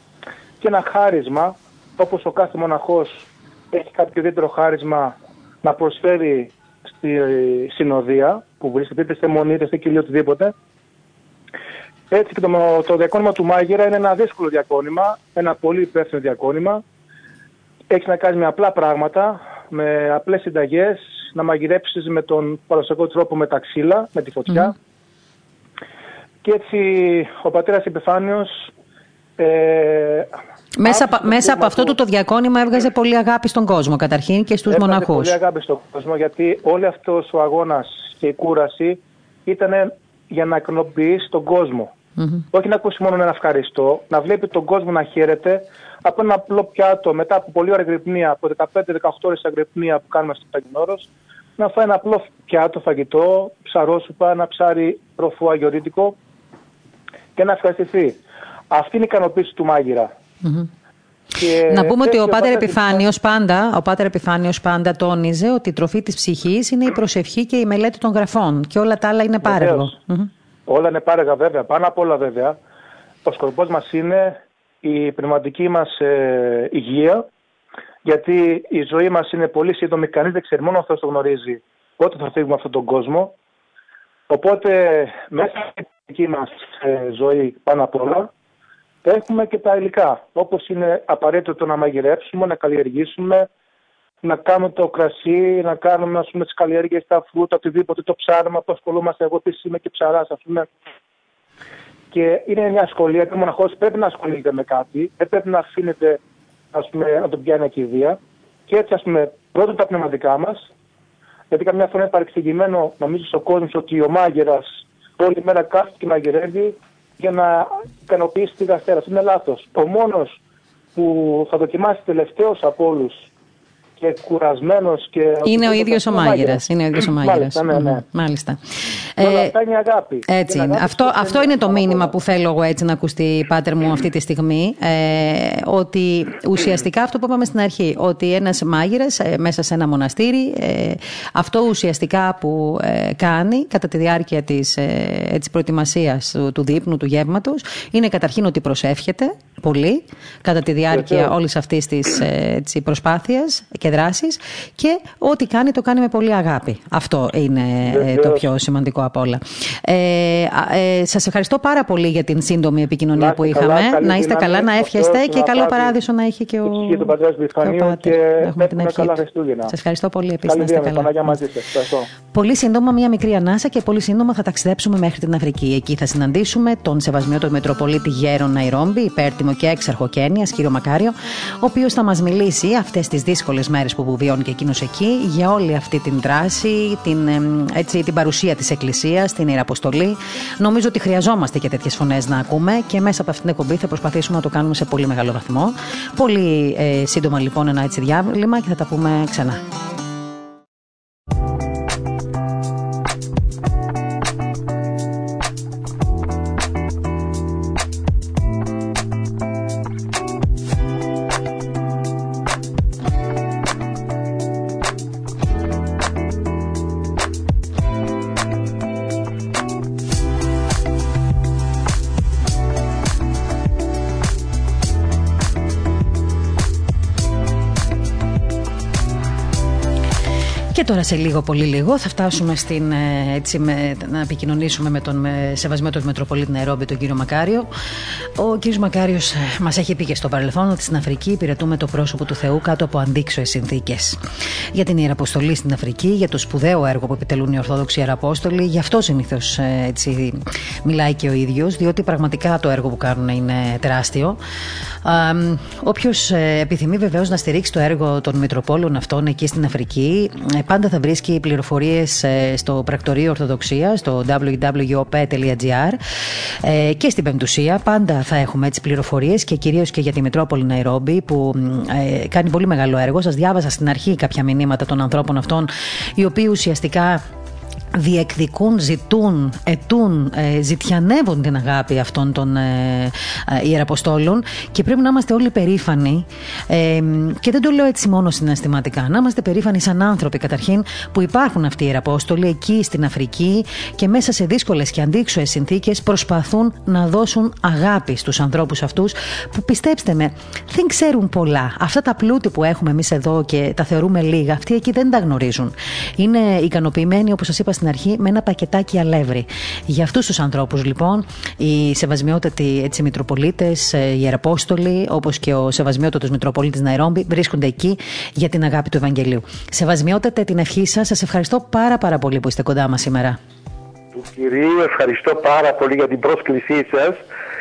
και ένα χάρισμα όπως ο κάθε μοναχός έχει κάποιο ιδιαίτερο χάρισμα να προσφέρει στη συνοδεία που βρίσκεται είτε σε μονή είτε σε κοιλή οτιδήποτε έτσι και το, το διακόνημα του Μάγειρα είναι ένα δύσκολο διακόνημα, ένα πολύ υπεύθυνο διακόνημα. Έχει να κάνει με απλά πράγματα, με απλές συνταγές, να μαγειρέψεις με τον παραδοσιακό τρόπο με τα ξύλα, με τη φωτιά. Και έτσι ο πατέρας Επιφάνιος ε, μέσα, μέσα από αυτό το, το διακόνημα έβγαζε πολύ αγάπη στον κόσμο καταρχήν και στους έβγαζε μοναχούς. πολύ αγάπη στον κόσμο γιατί όλο αυτός ο αγώνας και η κούραση ήταν για να εκνοποιήσει τον κόσμο. Όχι να ακούσεις μόνο ένα ευχαριστώ, να βλέπει τον κόσμο να χαίρεται από ένα απλό πιάτο μετά από πολύ ωραία γρυπνία, από 15-18 ώρες αγρυπνία που κάνουμε στο Παγινόρος, να φάει ένα απλό πιάτο φαγητό, ψαρόσουπα, ένα ψάρι προφού αγιορείτικο και να ευχαριστηθεί. Αυτή είναι η ικανοποίηση του μάγειρα. Να πούμε ότι ο Πάτερ Επιφάνιος πάντα, ο Πάτερ Επιφάνιος πάντα τόνιζε ότι η τροφή της ψυχής είναι η προσευχή και η μελέτη των γραφών και όλα τα άλλα είναι Όλα είναι πάρεγα βέβαια, πάνω απ' όλα βέβαια. Ο σκοπός μας είναι η πνευματική μας ε, υγεία, γιατί η ζωή μας είναι πολύ σύντομη, κανείς δεν ξέρει, μόνο αυτός το γνωρίζει πότε θα φύγουμε αυτόν τον κόσμο. Οπότε μέσα στην δική μας ε, ζωή πάνω απ' όλα έχουμε και τα υλικά, όπως είναι απαραίτητο να μαγειρέψουμε, να καλλιεργήσουμε, να κάνουμε το κρασί, να κάνουμε ας πούμε, τις καλλιέργειες, τα φρούτα, οτιδήποτε, το ψάρεμα που ασχολούμαστε. Εγώ επίσης είμαι και ψαράς, ας πούμε. Και είναι μια σχολεία και ο μοναχός πρέπει να ασχολείται με κάτι, δεν πρέπει να αφήνεται ας πούμε, να τον πιάνει ακιδεία. Και έτσι, ας πούμε, πρώτον τα πνευματικά μας, γιατί καμιά φορά είναι παρεξηγημένο, νομίζω, στον κόσμος ότι ο μάγειρας όλη μέρα κάθεται και μαγειρεύει για να ικανοποιήσει τη γαστέρα. Αυτό είναι λάθος. Ο μόνος που θα δοκιμάσει τελευταίος από όλους και κουρασμένος και. Είναι ο ίδιος ο μάγειρας. Είναι ο ίδιος ο μάγειρας. Μάλιστα. Ναι, ναι. Μάλιστα. Ε, αυτά είναι αγάπη. Έτσι είναι. Αυτό, αυτό είναι το μήνυμα που θέλω εγώ έτσι να ακουστεί, πάτερ μου, αυτή τη στιγμή. Ε, ότι ουσιαστικά αυτό που είπαμε στην αρχή, ότι ένας μάγειρας ε, μέσα σε ένα μοναστήρι, ε, αυτό ουσιαστικά που ε, κάνει κατά τη διάρκεια της ε, προετοιμασίας του, του δείπνου, του γεύματος, είναι καταρχήν ότι προσεύχεται πολύ κατά τη διάρκεια όλης αυτής της προσπάθειας και δράσης και ό,τι κάνει το κάνει με πολύ αγάπη. Αυτό είναι το πιο σημαντικό από όλα. Ε, ε, Σας ευχαριστώ πάρα πολύ για την σύντομη επικοινωνία που είχαμε. να είστε καλά, να εύχεστε και καλό παράδεισο να έχει και ο, και ο Πάτερ. Και έχουμε την ευχή Σας ευχαριστώ πολύ επίσης. Να είστε καλά. Μαζί πολύ σύντομα, μία μικρή ανάσα και πολύ σύντομα θα ταξιδέψουμε μέχρι την Αφρική. Εκεί θα συναντήσουμε τον Σεβασμιότο Μητροπολίτη Γέρον Ναϊρόμπι, υπέρτιμο και έξαρχο Κένιας, κύριο Μακάριο, ο οποίος θα μας μιλήσει αυτές τις δύσκολες μέρες που βιώνει και εκείνος εκεί για όλη αυτή την δράση, την, έτσι, την παρουσία της Εκκλησίας, την Ιεραποστολή. Νομίζω ότι χρειαζόμαστε και τέτοιες φωνές να ακούμε και μέσα από αυτήν την εκπομπή θα προσπαθήσουμε να το κάνουμε σε πολύ μεγάλο βαθμό. Πολύ ε, σύντομα λοιπόν ένα έτσι διάβημα και θα τα πούμε ξανά. Τώρα σε λίγο, πολύ λίγο, θα φτάσουμε στην, ε, έτσι, με, να επικοινωνήσουμε με τον με, σεβασμένο του Μετροπολίτη Νερόμπι, τον κύριο Μακάριο. Ο κύριος Μακάριος ε, μας έχει πει και στο παρελθόν ότι στην Αφρική υπηρετούμε το πρόσωπο του Θεού κάτω από αντίξωες συνθήκες. Για την Ιεραποστολή στην Αφρική, για το σπουδαίο έργο που επιτελούν οι Ορθόδοξοι Ιεραπόστολοι, γι' αυτό συνήθως ε, μιλάει και ο ίδιος, διότι πραγματικά το έργο που κάνουν είναι τεράστιο. Όποιος επιθυμεί βεβαίως να στηρίξει το έργο των Μητροπόλων αυτών εκεί στην Αφρική, πάντα θα βρίσκει πληροφορίες ε, στο πρακτορείο Ορθοδοξίας, στο www.op.gr ε, και στην Πεμπτουσία. Πάντα θα έχουμε έτσι πληροφορίες και κυρίως και για τη Μητρόπολη Ναϊρόμπι που ε, κάνει πολύ μεγάλο έργο. Σας διάβασα στην αρχή κάποια μηνύματα των ανθρώπων αυτών, οι οποίοι ουσιαστικά διεκδικούν, ζητούν, ετούν, ε, ζητιανεύουν την αγάπη αυτών των ε, ε, ιεραποστόλων και πρέπει να είμαστε όλοι περήφανοι ε, και δεν το λέω έτσι μόνο συναισθηματικά, να είμαστε περήφανοι σαν άνθρωποι καταρχήν που υπάρχουν αυτοί οι ιεραπόστολοι εκεί στην Αφρική και μέσα σε δύσκολες και αντίξωες συνθήκες προσπαθούν να δώσουν αγάπη στους ανθρώπους αυτούς που πιστέψτε με δεν ξέρουν πολλά. Αυτά τα πλούτη που έχουμε εμείς εδώ και τα θεωρούμε λίγα, αυτοί εκεί δεν τα γνωρίζουν. Είναι ικανοποιημένοι όπως σας είπα στην αρχή με ένα πακετάκι αλεύρι. Για αυτούς τους ανθρώπους, λοιπόν, οι σεβασμιότατοι έτσι, Μητροπολίτες, ε, οι Ιεραπόστολοι, όπως και ο σεβασμιότατος Μητροπολίτης Ναϊρόμπι, βρίσκονται εκεί για την αγάπη του Ευαγγελίου. Σεβασμιότατε την ευχή σας. Σας ευχαριστώ πάρα, πάρα πολύ που είστε κοντά μας σήμερα. Του κυρίου, ευχαριστώ πάρα πολύ για την πρόσκλησή σας.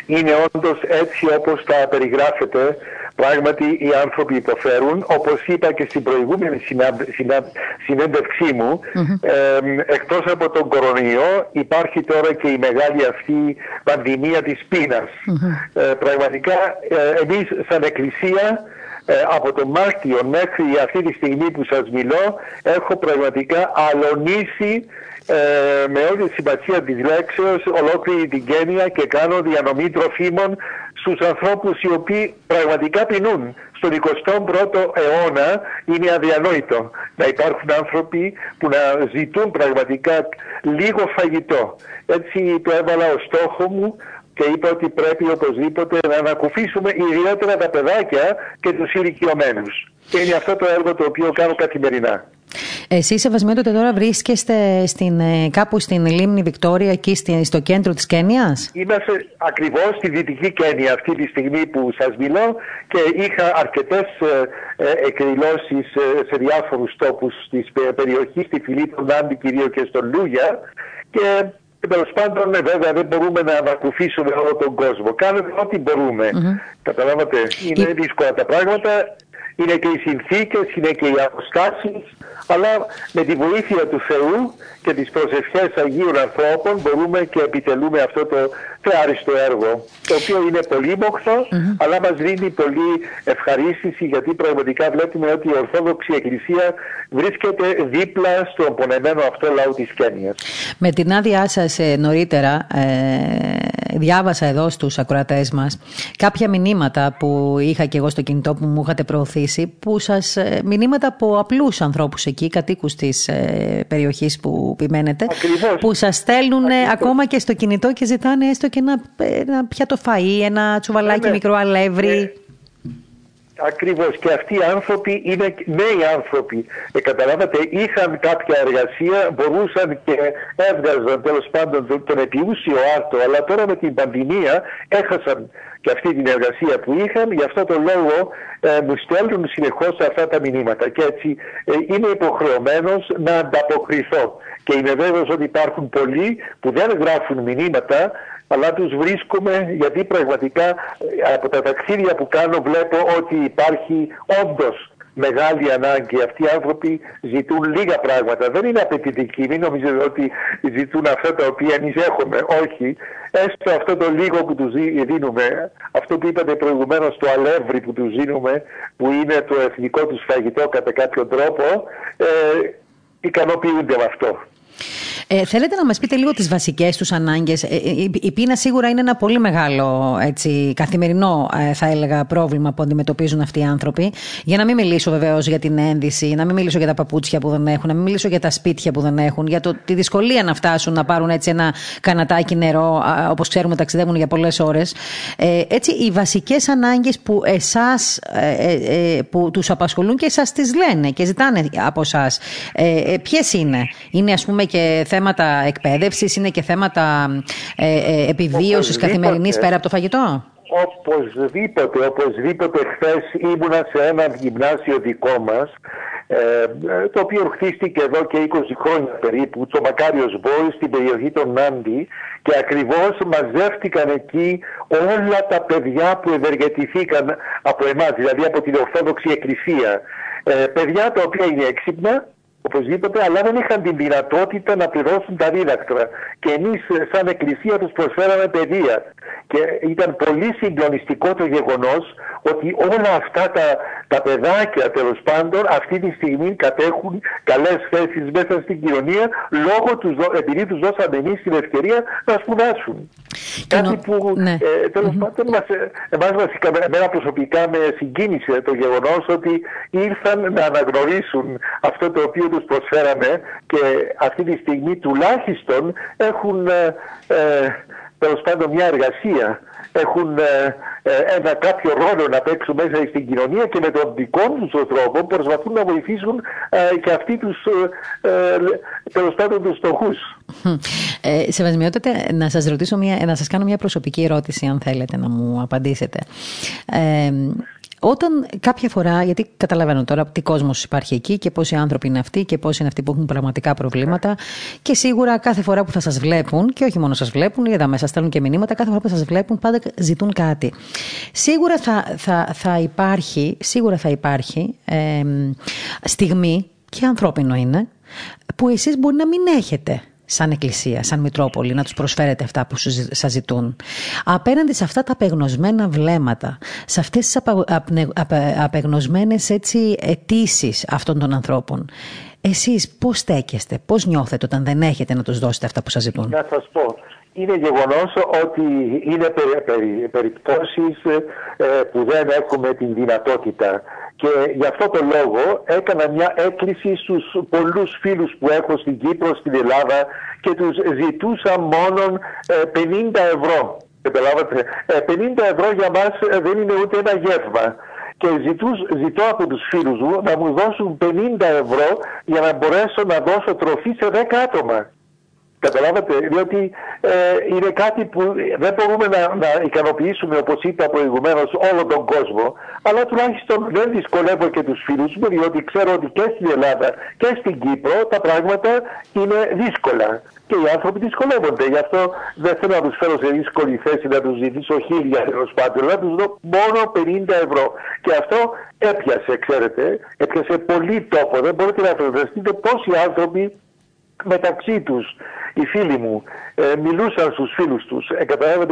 Είναι όντως έτσι όπως τα περιγράφετε. Πράγματι οι άνθρωποι υποφέρουν, όπως είπα και στην προηγούμενη συνέντευξή μου, ε, εκτός από τον κορονοϊό υπάρχει τώρα και η μεγάλη αυτή πανδημία της πείνας. Ε, πραγματικά ε, εμείς σαν Εκκλησία ε, από τον Μάρτιο μέχρι αυτή τη στιγμή που σας μιλώ έχω πραγματικά αλωνίσει ε, με όλη τη σημασία της λέξεως ολόκληρη την Κένια και κάνω διανομή τροφίμων στους ανθρώπους οι οποίοι πραγματικά πεινούν. Στον 21ο αιώνα είναι αδιανόητο να υπάρχουν άνθρωποι που να ζητούν πραγματικά λίγο φαγητό. Έτσι το έβαλα ως στόχο μου και είπα ότι πρέπει οπωσδήποτε να ανακουφίσουμε ιδιαίτερα τα παιδάκια και τους ηλικιωμένους. Και είναι αυτό το έργο το οποίο κάνω καθημερινά. Εσύ, Σεβασμέτωτε, τώρα βρίσκεστε στην, ε, κάπου στην λίμνη Βικτόρια, εκεί στο κέντρο της Κένιας; Είμαστε ακριβώς στη Δυτική Κένια αυτή τη στιγμή που σας μιλώ και είχα αρκετές ε, ε εκδηλώσεις ε, σε διάφορους τόπους της περιοχής, στη Φιλίππο Νάντι κυρίως και στο Λούγια και Τέλος πάντων, βέβαια, δεν μπορούμε να ανακουφίσουμε όλο τον κόσμο. Κάνουμε ό,τι μπορούμε. Καταλάβατε, είναι δύσκολα τα πράγματα είναι και οι συνθήκες, είναι και οι αποστάσεις, αλλά με τη βοήθεια του Θεού και τις προσευχές Αγίων ανθρώπων μπορούμε και επιτελούμε αυτό το θεάριστο έργο, το οποίο είναι πολύ αλλά μας δίνει πολύ ευχαρίστηση γιατί πραγματικά βλέπουμε ότι η Ορθόδοξη Εκκλησία βρίσκεται δίπλα στον πονεμένο αυτό λαό της Κένιας. Με την άδειά σας ε, νωρίτερα ε, διάβασα εδώ στους ακροατές μας κάποια μηνύματα που είχα και εγώ στο κινητό που μου είχατε προωθήσει που σας, ε, μηνύματα από απλούς ανθρώπους εκεί, κατοίκους της ε, περιοχής που επιμένετε που σας στέλνουν ακόμα και στο κινητό και ζητάνε έστω και ένα, ένα πιάτο φαΐ, ένα τσουβαλάκι ναι, ναι. μικρό αλεύρι. Ε, Ακριβώς και αυτοί οι άνθρωποι είναι νέοι άνθρωποι. Ε, καταλάβατε, είχαν κάποια εργασία, μπορούσαν και έβγαζαν τέλος πάντων τον, τον επιούσιο άρτο, αλλά τώρα με την πανδημία έχασαν και αυτή την εργασία που είχαν, γι' αυτό το λόγο ε, μου στέλνουν συνεχώς αυτά τα μηνύματα και έτσι ε, είμαι υποχρεωμένος να ανταποκριθώ. Και είμαι βέβαιος ότι υπάρχουν πολλοί που δεν γράφουν μηνύματα αλλά τους βρίσκουμε γιατί πραγματικά ε, από τα ταξίδια που κάνω βλέπω ότι υπάρχει όντως μεγάλη ανάγκη. Αυτοί οι άνθρωποι ζητούν λίγα πράγματα. Δεν είναι απαιτητικοί. Μην νομίζετε ότι ζητούν αυτά τα οποία εμείς έχουμε. Όχι. Έστω αυτό το λίγο που τους δίνουμε, αυτό που είπατε προηγουμένως το αλεύρι που τους δίνουμε, που είναι το εθνικό τους φαγητό κατά κάποιο τρόπο, ε, ικανοποιούνται με αυτό. Ε, θέλετε να μας πείτε λίγο τις βασικές τους ανάγκες; Ε, η πείνα σίγουρα είναι ένα πολύ μεγάλο έτσι, καθημερινό, θα έλεγα, πρόβλημα που αντιμετωπίζουν αυτοί οι άνθρωποι. Για να μην μιλήσω βεβαίως για την ένδυση, να μην μιλήσω για τα παπούτσια που δεν έχουν, να μην μιλήσω για τα σπίτια που δεν έχουν, για το, τη δυσκολία να φτάσουν να πάρουν έτσι ένα κανατάκι νερό, όπως ξέρουμε ταξιδεύουν για πολλές ώρες. Ε, έτσι, οι βασικές ανάγκες που εσάς, ε, ε, που τους απασχολούν και εσά τις λένε και ζητάνε από εσά, ε, ποιες είναι; Είναι, ας πούμε, και θέματα εκπαίδευσης, είναι και θέματα ε, επιβίωσης καθημερινής πέρα από το φαγητό. Οπωσδήποτε, οπωσδήποτε χθες ήμουνα σε ένα γυμνάσιο δικό μας ε, το οποίο χτίστηκε εδώ και 20 χρόνια περίπου, το Μακάριος Boys στην περιοχή των Νάντι και ακριβώς μαζεύτηκαν εκεί όλα τα παιδιά που ευεργετηθήκαν από εμάς, δηλαδή από την Ορθόδοξη Εκκλησία. Ε, παιδιά τα οποία είναι έξυπνα, οπωσδήποτε, αλλά δεν είχαν την δυνατότητα να πληρώσουν τα δίδακτρα. Και εμείς, σαν Εκκλησία, τους προσφέραμε παιδεία. Και ήταν πολύ συγκλονιστικό το γεγονός ότι όλα αυτά τα, τα παιδάκια, τέλος πάντων, αυτή τη στιγμή κατέχουν καλές θέσεις μέσα στην κοινωνία, λόγω τους, επειδή τους δώσαμε εμείς την ευκαιρία να σπουδάσουν. Κάτι που ναι. ε, τέλος πάντων μας, ε, εμάς βασικά, εμένα προσωπικά με συγκίνησε το γεγονός ότι ήρθαν να αναγνωρίσουν αυτό το οποίο τους προσφέραμε και αυτή τη στιγμή τουλάχιστον έχουν ε, ε τέλος πάντων μια εργασία έχουν ε, ε, ένα κάποιο ρόλο να παίξουν μέσα στην κοινωνία και με τον δικό τους τρόπο προσπαθούν να βοηθήσουν ε, και αυτοί τους τέλο πάντων τους στοχούς. Ε, Σεβασμιότατε, να σας ρωτήσω μια, να σας κάνω μια προσωπική ερώτηση αν θέλετε να μου απαντήσετε. Ε, όταν κάποια φορά, γιατί καταλαβαίνω τώρα τι κόσμος υπάρχει εκεί και πόσοι άνθρωποι είναι αυτοί και πόσοι είναι αυτοί που έχουν πραγματικά προβλήματα. Και σίγουρα κάθε φορά που θα σας βλέπουν, και όχι μόνο σας βλέπουν, είδαμε, μέσα στέλνουν και μηνύματα, κάθε φορά που σας βλέπουν πάντα ζητούν κάτι. Σίγουρα θα, θα, θα υπάρχει, σίγουρα θα υπάρχει ε, στιγμή, και ανθρώπινο είναι, που εσείς μπορεί να μην έχετε σαν εκκλησία, σαν Μητρόπολη, να τους προσφέρετε αυτά που σας ζητούν. Απέναντι σε αυτά τα απεγνωσμένα βλέμματα, σε αυτές τις απεγνωσμένες έτσι αιτήσεις αυτών των ανθρώπων, εσείς πώς στέκεστε, πώς νιώθετε όταν δεν έχετε να τους δώσετε αυτά που σας ζητούν; Να σας πω, είναι γεγονός ότι είναι περι, περιπτώσεις ε, που δεν έχουμε την δυνατότητα και γι' αυτό το λόγο έκανα μια έκκληση στους πολλούς φίλους που έχω στην Κύπρο, στην Ελλάδα και τους ζητούσα μόνο 50 ε, ευρώ. 50 ε, ευρώ για μας δεν είναι ούτε ένα γεύμα και ζητούς, ζητώ από τους φίλους μου να μου δώσουν 50 ευρώ για να μπορέσω να δώσω τροφή σε 10 άτομα. Καταλάβατε, διότι ε, είναι κάτι που δεν μπορούμε να, να ικανοποιήσουμε, όπως είπα προηγουμένως, όλο τον κόσμο, αλλά τουλάχιστον δεν δυσκολεύω και τους φίλους μου, διότι ξέρω ότι και στην Ελλάδα και στην Κύπρο τα πράγματα είναι δύσκολα. Και οι άνθρωποι δυσκολεύονται. Γι' αυτό δεν θέλω να τους φέρω σε δύσκολη θέση να τους ζητήσω χίλια ευρώ πάντων, να τους δω μόνο 50 ευρώ. Και αυτό έπιασε, ξέρετε, έπιασε πολύ τόπο. Δεν μπορείτε να φανταστείτε πόσοι άνθρωποι μεταξύ τους οι φίλοι μου ε, μιλούσαν στους φίλους τους ε,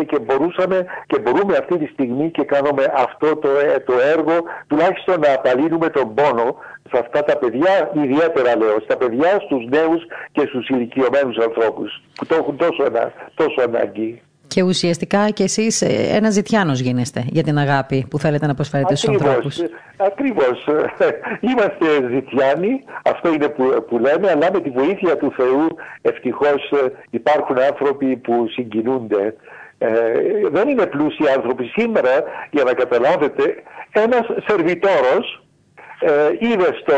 και μπορούσαμε και μπορούμε αυτή τη στιγμή και κάνουμε αυτό το, ε, το έργο τουλάχιστον να απαλύνουμε τον πόνο σε αυτά τα παιδιά ιδιαίτερα λέω στα παιδιά, στους νέους και στους ηλικιωμένους ανθρώπους που το έχουν τόσο, τόσο ανάγκη. Και ουσιαστικά και εσείς ε, ένας ζητιάνος γίνεστε για την αγάπη που θέλετε να προσφέρετε στους ανθρώπους. Ακριβώς. Είμαστε ζητιάνοι, αυτό είναι που, που λέμε, αλλά με τη βοήθεια του Θεού ευτυχώς ε, υπάρχουν άνθρωποι που συγκινούνται. Ε, δεν είναι πλούσιοι άνθρωποι. Σήμερα, για να καταλάβετε, ένας σερβιτόρος ε, είδε στο,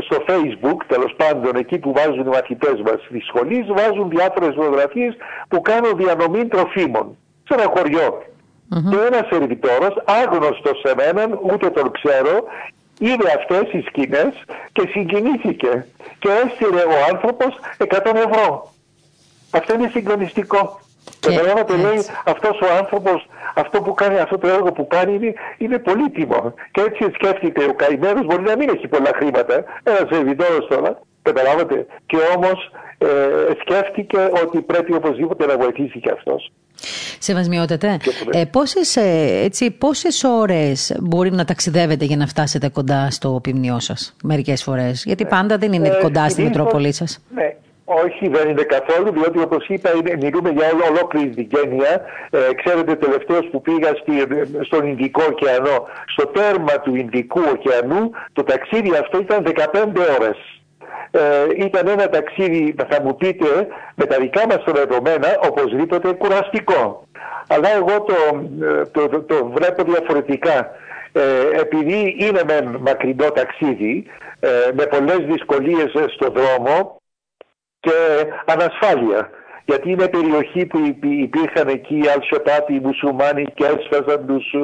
στο facebook τέλος πάντων εκεί που βάζουν οι μαθητές μας στη σχολή βάζουν διάφορες φωτογραφίες που κάνουν διανομή τροφίμων σε ένα χωριό. Mm-hmm. Και ένας σερβιτόρος άγνωστος σε μένα ούτε τον ξέρω είδε αυτές οι σκηνές και συγκινήθηκε και έστειλε ο άνθρωπος 100 ευρώ. Αυτό είναι συγκλονιστικό. Και το λέει αυτός ο άνθρωπος, αυτό που κάνει, αυτό το έργο που κάνει είναι, είναι πολύτιμο. Και έτσι σκέφτηκε ο καημένο, μπορεί να μην έχει πολλά χρήματα, ένας σερβιτόρο τώρα, καταλάβατε. Και όμως ε, σκέφτηκε ότι πρέπει οπωσδήποτε να βοηθήσει και αυτός. Σεβασμιότατε, ε, πόσες, ε, έτσι, πόσες ώρες μπορεί να ταξιδεύετε για να φτάσετε κοντά στο ποιμνιό σας, μερικές φορές; Γιατί ε, πάντα δεν είναι ε, κοντά στη Μητρόπολη σας. Ναι, Όχι, δεν είναι καθόλου, διότι όπως είπα, είναι, μιλούμε για ολόκληρη την γένεια. Ε, ξέρετε, τελευταίος που πήγα στη, στον Ινδικό ωκεανό, στο τέρμα του Ινδικού ωκεανού, το ταξίδι αυτό ήταν 15 ώρες. Ε, ήταν ένα ταξίδι, θα μου πείτε, με τα δικά μας τα δεδομένα, οπωσδήποτε κουραστικό. Αλλά εγώ το, το, το, το βλέπω διαφορετικά. Ε, επειδή είναι με μακρινό ταξίδι, ε, με πολλές δυσκολίες στον δρόμο, και ανασφάλεια. Γιατί είναι περιοχή που υπήρχαν εκεί οι Αλσιωτάτοι, οι μουσουλμάνοι και έσφαζαν τους,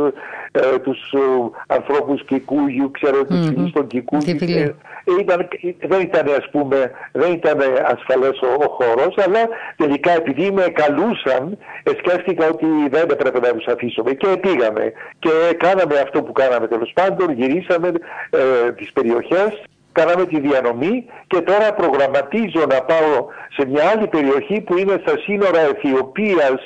ε, τους ε, ανθρώπους Κικούγιου, ξέρω, τους mm-hmm. φίλους των Κικούγιου. Ε, ήταν, δεν ήταν ας πούμε, δεν ήταν ασφαλές ο, ο χώρος, αλλά τελικά επειδή με καλούσαν, ε, σκέφτηκα ότι δεν έπρεπε να τους αφήσουμε και πήγαμε. Και κάναμε αυτό που κάναμε τέλος πάντων, γυρίσαμε ε, τις περιοχές κάναμε τη διανομή και τώρα προγραμματίζω να πάω σε μια άλλη περιοχή που είναι στα σύνορα Αιθιοπίας,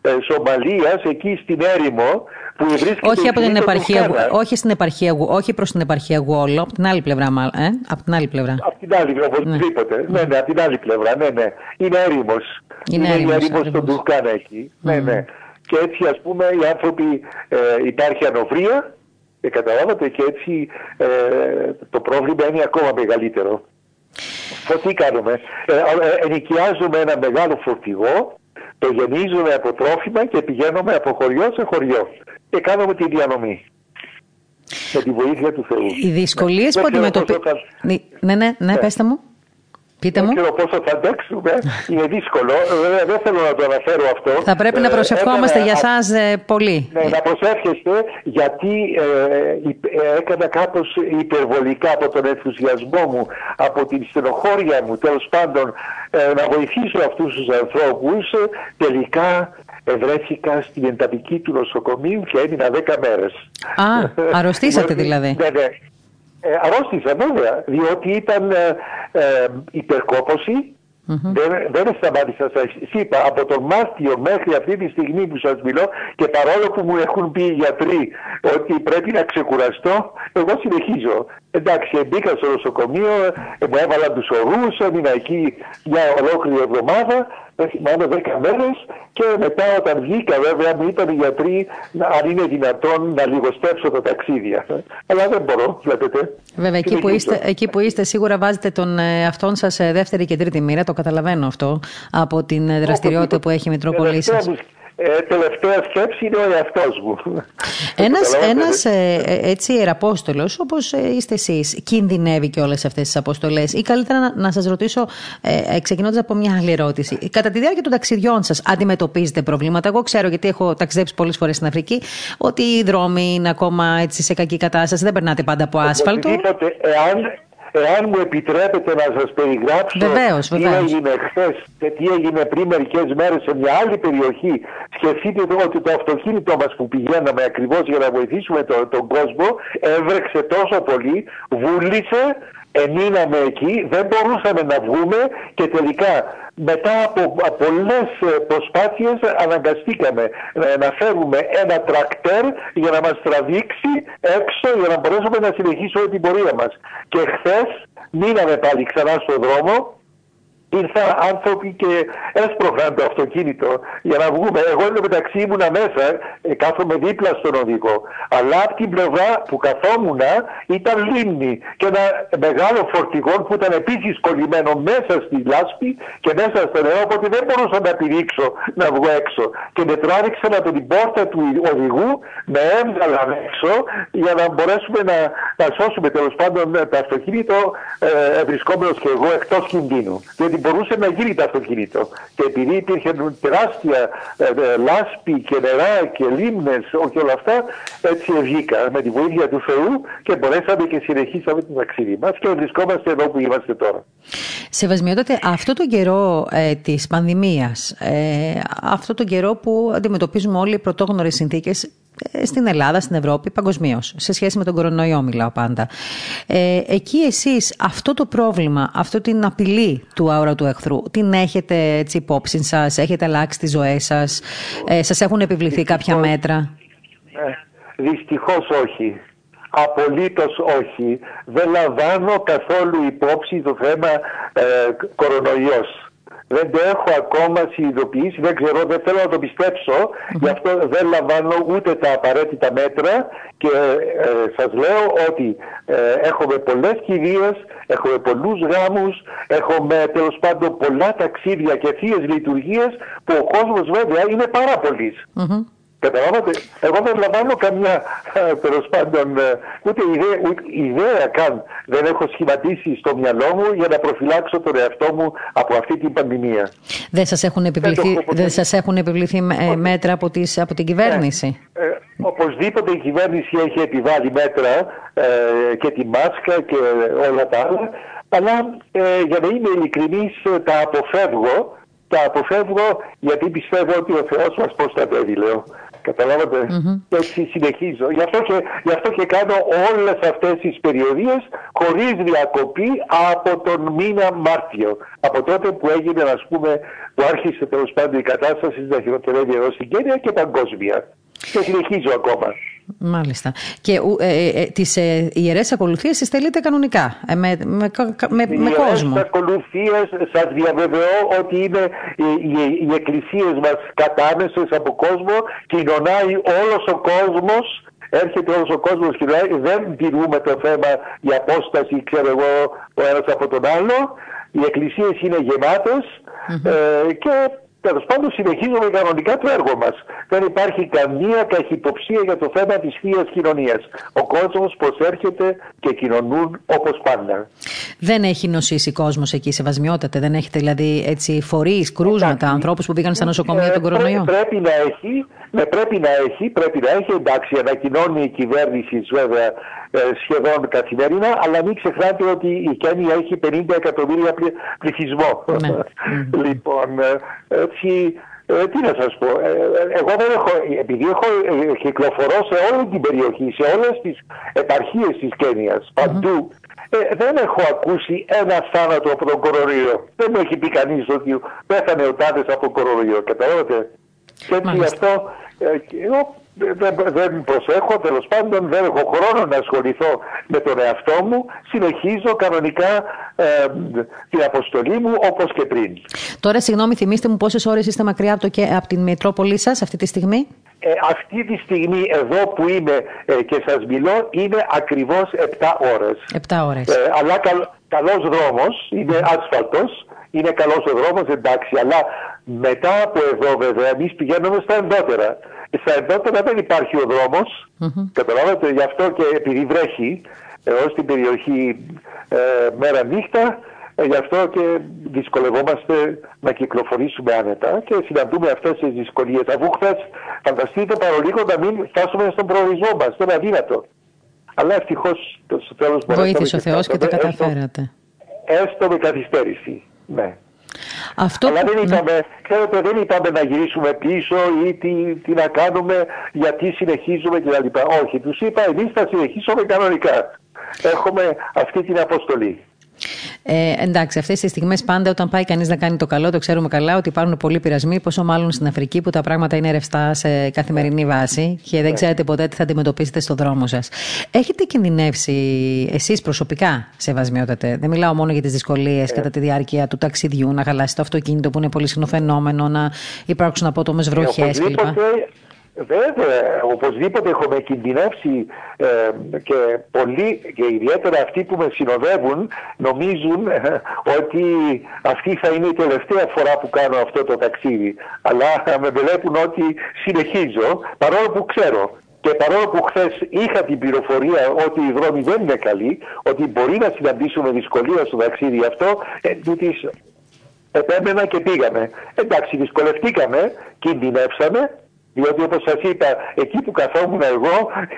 ε, Σομαλίας, εκεί στην έρημο, που βρίσκεται όχι, από την επαρχία, όχι, στην επαρχία, όχι προς την επαρχία Γουόλο, από την άλλη πλευρά μάλλον, ε; από την άλλη πλευρά. Από την άλλη, οπωσδήποτε. Ναι. ναι, ναι, από την άλλη πλευρά, ναι, ναι. Είναι έρημος. Είναι, είναι έρημος, στον Τουρκάνα εκεί. Mm. Ναι, ναι. Και έτσι ας πούμε οι άνθρωποι, ε, υπάρχει ανοβρία, ε, καταλάβατε και έτσι ε, το πρόβλημα είναι ακόμα μεγαλύτερο. τι κάνουμε; Ε, ε, ενοικιάζουμε ένα μεγάλο φορτηγό, το γεννίζουμε από τρόφιμα και πηγαίνουμε από χωριό σε χωριό και κάνουμε τη διανομή. Με τη βοήθεια του Θεού. Οι δυσκολίες που αντιμετωπίζουμε. Ναι, ναι, ναι, ναι, πέστε μου. Πείτε μου. Δεν ξέρω πόσο θα αντέξουμε. Είναι δύσκολο. Δεν θέλω να το αναφέρω αυτό. Θα πρέπει να ε, προσευχόμαστε για εσάς ε, πολύ. Ναι, να προσεύχεστε γιατί ε, ε, έκανα κάπως υπερβολικά από τον ενθουσιασμό μου, από την στενοχώρια μου, τέλος πάντων, να βοηθήσω αυτούς τους ανθρώπους. Τελικά ευρέθηκα στην εντατική του νοσοκομείου και έμεινα 10 μέρες. Α, αρρωστήσατε δηλαδή. Ναι, ναι. Ε, αρρώστησα βέβαια, διότι ήταν ε, ε, υπερκόπωση. Δεν, δεν σταμάτησα, σας είπα, από τον Μάρτιο μέχρι αυτή τη στιγμή που σας μιλώ και παρόλο που μου έχουν πει οι γιατροί ότι πρέπει να ξεκουραστώ, εγώ συνεχίζω. Εντάξει, μπήκα στο νοσοκομείο, ε, μου έβαλαν τους ορούς, έμεινα εκεί μια ολόκληρη εβδομάδα θυμάμαι 10 μέρε και μετά όταν βγήκα βέβαια μου είπαν οι γιατροί αν είναι δυνατόν να λιγοστέψω τα ταξίδια. Αλλά δεν μπορώ, βλέπετε. Βέβαια, εκεί που, είστε, εκεί που είστε σίγουρα βάζετε τον εαυτόν σας σε δεύτερη και τρίτη μοίρα, το καταλαβαίνω αυτό, από την δραστηριότητα που έχει η Μητρόπολη σας ε, τελευταία σκέψη είναι ο εαυτός μου. Ένας, ένας ε, ε, έτσι ιεραπόστολος όπως ε, είστε εσείς κινδυνεύει και όλες αυτές τις αποστολές; Ή καλύτερα να, να σας ρωτήσω ε, ξεκινώντας από μια άλλη ερώτηση. Κατά τη διάρκεια των ταξιδιών σας αντιμετωπίζετε προβλήματα; Εγώ ξέρω γιατί έχω ταξιδέψει πολλές φορές στην Αφρική ότι οι δρόμοι είναι ακόμα έτσι σε κακή κατάσταση, δεν περνάτε πάντα από άσφαλτο. εάν εάν μου επιτρέπετε να σας περιγράψω βεβαίως, τι έγινε χθες και τι έγινε πριν μερικές μέρες σε μια άλλη περιοχή. Σκεφτείτε ότι το αυτοκίνητό μας που πηγαίναμε ακριβώς για να βοηθήσουμε τον, τον κόσμο έβρεξε τόσο πολύ, βούλησε, εμείναμε εκεί, δεν μπορούσαμε να βγούμε και τελικά μετά από πολλές ε, προσπάθειες αναγκαστήκαμε να φέρουμε ένα τρακτέρ για να μας τραβήξει έξω για να μπορέσουμε να συνεχίσουμε την πορεία μας. Και χθες μείναμε πάλι ξανά στον δρόμο ήρθαν άνθρωποι και έσπρωχναν το αυτοκίνητο για να βγούμε. Εγώ εν μεταξύ ήμουν μέσα, ε, κάθομαι δίπλα στον οδηγό. Αλλά από την πλευρά που καθόμουν ήταν λίμνη και ένα μεγάλο φορτηγό που ήταν επίσης κολλημένο μέσα στη λάσπη και μέσα στο νερό, οπότε δεν μπορούσα να πηδήξω να βγω έξω. Και με τράβηξαν από την πόρτα του οδηγού, με έβγαλαν έξω για να μπορέσουμε να, να σώσουμε τέλος πάντων το αυτοκίνητο ε, βρισκόμενος και εγώ εκτός κινδύνου μπορούσε να γίνει το αυτοκίνητο. Και επειδή υπήρχε τεράστια ε, ε, λάσπη και νερά και λίμνες και όλα αυτά, έτσι βγήκα με τη βοήθεια του Θεού και μπορέσαμε και συνεχίσαμε το ταξίδι μας και βρισκόμαστε εδώ που είμαστε τώρα. Σεβασμιότατε, αυτό το καιρό ε, της πανδημίας, ε, αυτό το καιρό που αντιμετωπίζουμε όλοι οι πρωτόγνωρες συνθήκες, ε, στην Ελλάδα, στην Ευρώπη, παγκοσμίως. Σε σχέση με τον κορονοϊό, μιλάω πάντα. Ε, εκεί εσείς αυτό το πρόβλημα, αυτό την απειλή του άωρα του εχθρού, την έχετε έτσι υπόψη σας, έχετε αλλάξει τις ζωές σας, ε, σας έχουν επιβληθεί κάποια μέτρα; Ε, Δυστυχώς όχι. Απολύτως όχι. Δεν λαμβάνω καθόλου υπόψη το θέμα ε, κορονοϊός. Δεν το έχω ακόμα συνειδητοποιήσει, δεν ξέρω, δεν θέλω να το πιστεψω γι' αυτό δεν λαμβάνω ούτε τα απαραίτητα μέτρα και ε, σας λέω ότι ε, έχουμε πολλές κηδείες, έχουμε πολλούς γάμους, έχουμε τέλος πάντων πολλά ταξίδια και θείες λειτουργίες που ο κόσμος βέβαια είναι πάρα Καταλάβατε, εγώ δεν λαμβάνω καμιά ε, τέλος πάντων ε, ούτε ιδέα, ούτε ιδέα καν δεν έχω σχηματίσει στο μυαλό μου για να προφυλάξω τον εαυτό μου από αυτή την πανδημία. Δεν σας έχουν επιβληθεί, δεν σας έχουν επιβληθεί ε, μέτρα από, τις, από την κυβέρνηση; Ε, ε, οπωσδήποτε η κυβέρνηση έχει επιβάλει μέτρα ε, και τη μάσκα και όλα τα άλλα αλλά για να είμαι ειλικρινής τα αποφεύγω τα αποφεύγω γιατί πιστεύω ότι ο Θεός μας προστατεύει λέω. Καταλάβατε; Και έτσι συνεχίζω. Γι αυτό, και, γι' αυτό και κάνω όλες αυτές τις περιοδίες χωρίς διακοπή από τον μήνα Μάρτιο. Από τότε που έγινε, ας πούμε, που άρχισε τέλος πάντων η κατάσταση να χειροτερεύει εδώ στην Κένια και παγκόσμια. Και συνεχίζω ακόμα. Μάλιστα. Και ε, ε, ε τις ε, ιερές ακολουθίες τις θέλετε κανονικά, ε, με, με, με, με κόσμο; Οι ακολουθίες σας διαβεβαιώ ότι είναι οι, οι, οι εκκλησίες μας κατάμεσες από κόσμο, κοινωνάει όλος ο κόσμος έρχεται όλος ο κόσμος και δεν τηρούμε το θέμα για απόσταση, ξέρω εγώ, ο ένας από τον άλλο. Οι εκκλησίες είναι ε, και Τέλος πάντων, συνεχίζουμε κανονικά το έργο μας. Δεν υπάρχει καμία καχυποψία για το θέμα της θεία κοινωνίας. Ο κόσμος προσέρχεται και κοινωνούν όπως πάντα. Δεν έχει νοσήσει κόσμος εκεί, σεβασμιότατε. Δεν έχετε δηλαδή έτσι φορείς, κρούσματα, ανθρώπους που πήγαν στα νοσοκομεία τον κορονοϊό. Πρέπει να έχει, ναι, πρέπει να έχει, πρέπει να έχει. Εντάξει, ανακοινώνει η κυβέρνηση βέβαια ε, σχεδόν καθημερινά, αλλά μην ξεχνάτε ότι η Κένια έχει 50 εκατομμύρια πληθυσμό. Ναι. λοιπόν, ε, έτσι, ε, τι να σας πω, εγώ δεν έχω, επειδή έχω κυκλοφορώ σε όλη την περιοχή, σε όλες τις επαρχίες της Κένιας, παντού, δεν έχω ακούσει ένα θάνατο από τον κορονοϊό. Δεν μου έχει πει κανείς ότι πέθανε ο τάδες από τον κορονοϊό, καταλάβατε; Και έτσι αυτό, εγώ δεν, δεν προσέχω, τέλος πάντων δεν έχω χρόνο να ασχοληθώ με τον εαυτό μου. Συνεχίζω κανονικά ε, την αποστολή μου όπως και πριν. Τώρα, συγγνώμη, θυμίστε μου πόσες ώρες είστε μακριά από, το, από την Μητρόπολη σας αυτή τη στιγμή; Ε, αυτή τη στιγμή εδώ που είμαι ε, και σας μιλώ είναι ακριβώς 7 ώρες. 7 ώρες. Ε, αλλά καλ, καλός δρόμος, είναι άσφαλτος, είναι καλός ο δρόμος εντάξει, αλλά μετά από εδώ βέβαια εμείς πηγαίνουμε στα εντότερα. Στα εντότερα δεν υπάρχει ο δρόμος, mm-hmm. καταλάβατε, γι' αυτό και επειδή βρέχει εδώ στην περιοχή ε, μέρα νύχτα, ε, γι' αυτό και δυσκολευόμαστε να κυκλοφορήσουμε άνετα και συναντούμε αυτές τις δυσκολίες. Αφού χθες φανταστείτε παρολίγο να μην φτάσουμε στον προορισμό μας, δεν είναι αδύνατο. Αλλά ευτυχώς στο τέλος Βοήθησε ο Θεός και το καταφέρατε. Έστω, έστω με καθυστέρηση. Ναι. Αυτό Αλλά δεν είπαμε, ναι. ξέρετε, δεν είπαμε να γυρίσουμε πίσω ή τι, τι να κάνουμε, γιατί συνεχίζουμε κλπ. Όχι, τους είπα εμείς θα συνεχίσουμε κανονικά. Έχουμε αυτή την αποστολή. Ε, εντάξει, αυτές τι στιγμές πάντα όταν πάει κανείς να κάνει το καλό, το ξέρουμε καλά ότι υπάρχουν πολλοί πειρασμοί, πόσο μάλλον στην Αφρική που τα πράγματα είναι ρευστά σε καθημερινή βάση και δεν ναι. ξέρετε ποτέ τι θα αντιμετωπίσετε στο δρόμο σας. Έχετε κινδυνεύσει εσείς προσωπικά, σεβασμιότατε; Δεν μιλάω μόνο για τις δυσκολίες ε. κατά τη διάρκεια του ταξιδιού, να χαλάσει το αυτοκίνητο που είναι πολύ συχνό φαινόμενο, να υπάρξουν απότομες βροχές κλπ. Βέβαια, οπωσδήποτε έχουμε κινδυνεύσει ε, και πολλοί και ιδιαίτερα αυτοί που με συνοδεύουν νομίζουν ε, ότι αυτή θα είναι η τελευταία φορά που κάνω αυτό το ταξίδι. Αλλά με βλέπουν ότι συνεχίζω παρόλο που ξέρω και παρόλο που χθες είχα την πληροφορία ότι οι δρόμοι δεν είναι καλοί, ότι μπορεί να συναντήσουμε δυσκολία στο ταξίδι αυτό, ε, επέμενα και πήγαμε. Εντάξει, δυσκολευτήκαμε, κινδυνεύσαμε, διότι όπως σας είπα, εκεί που καθόμουν εγώ,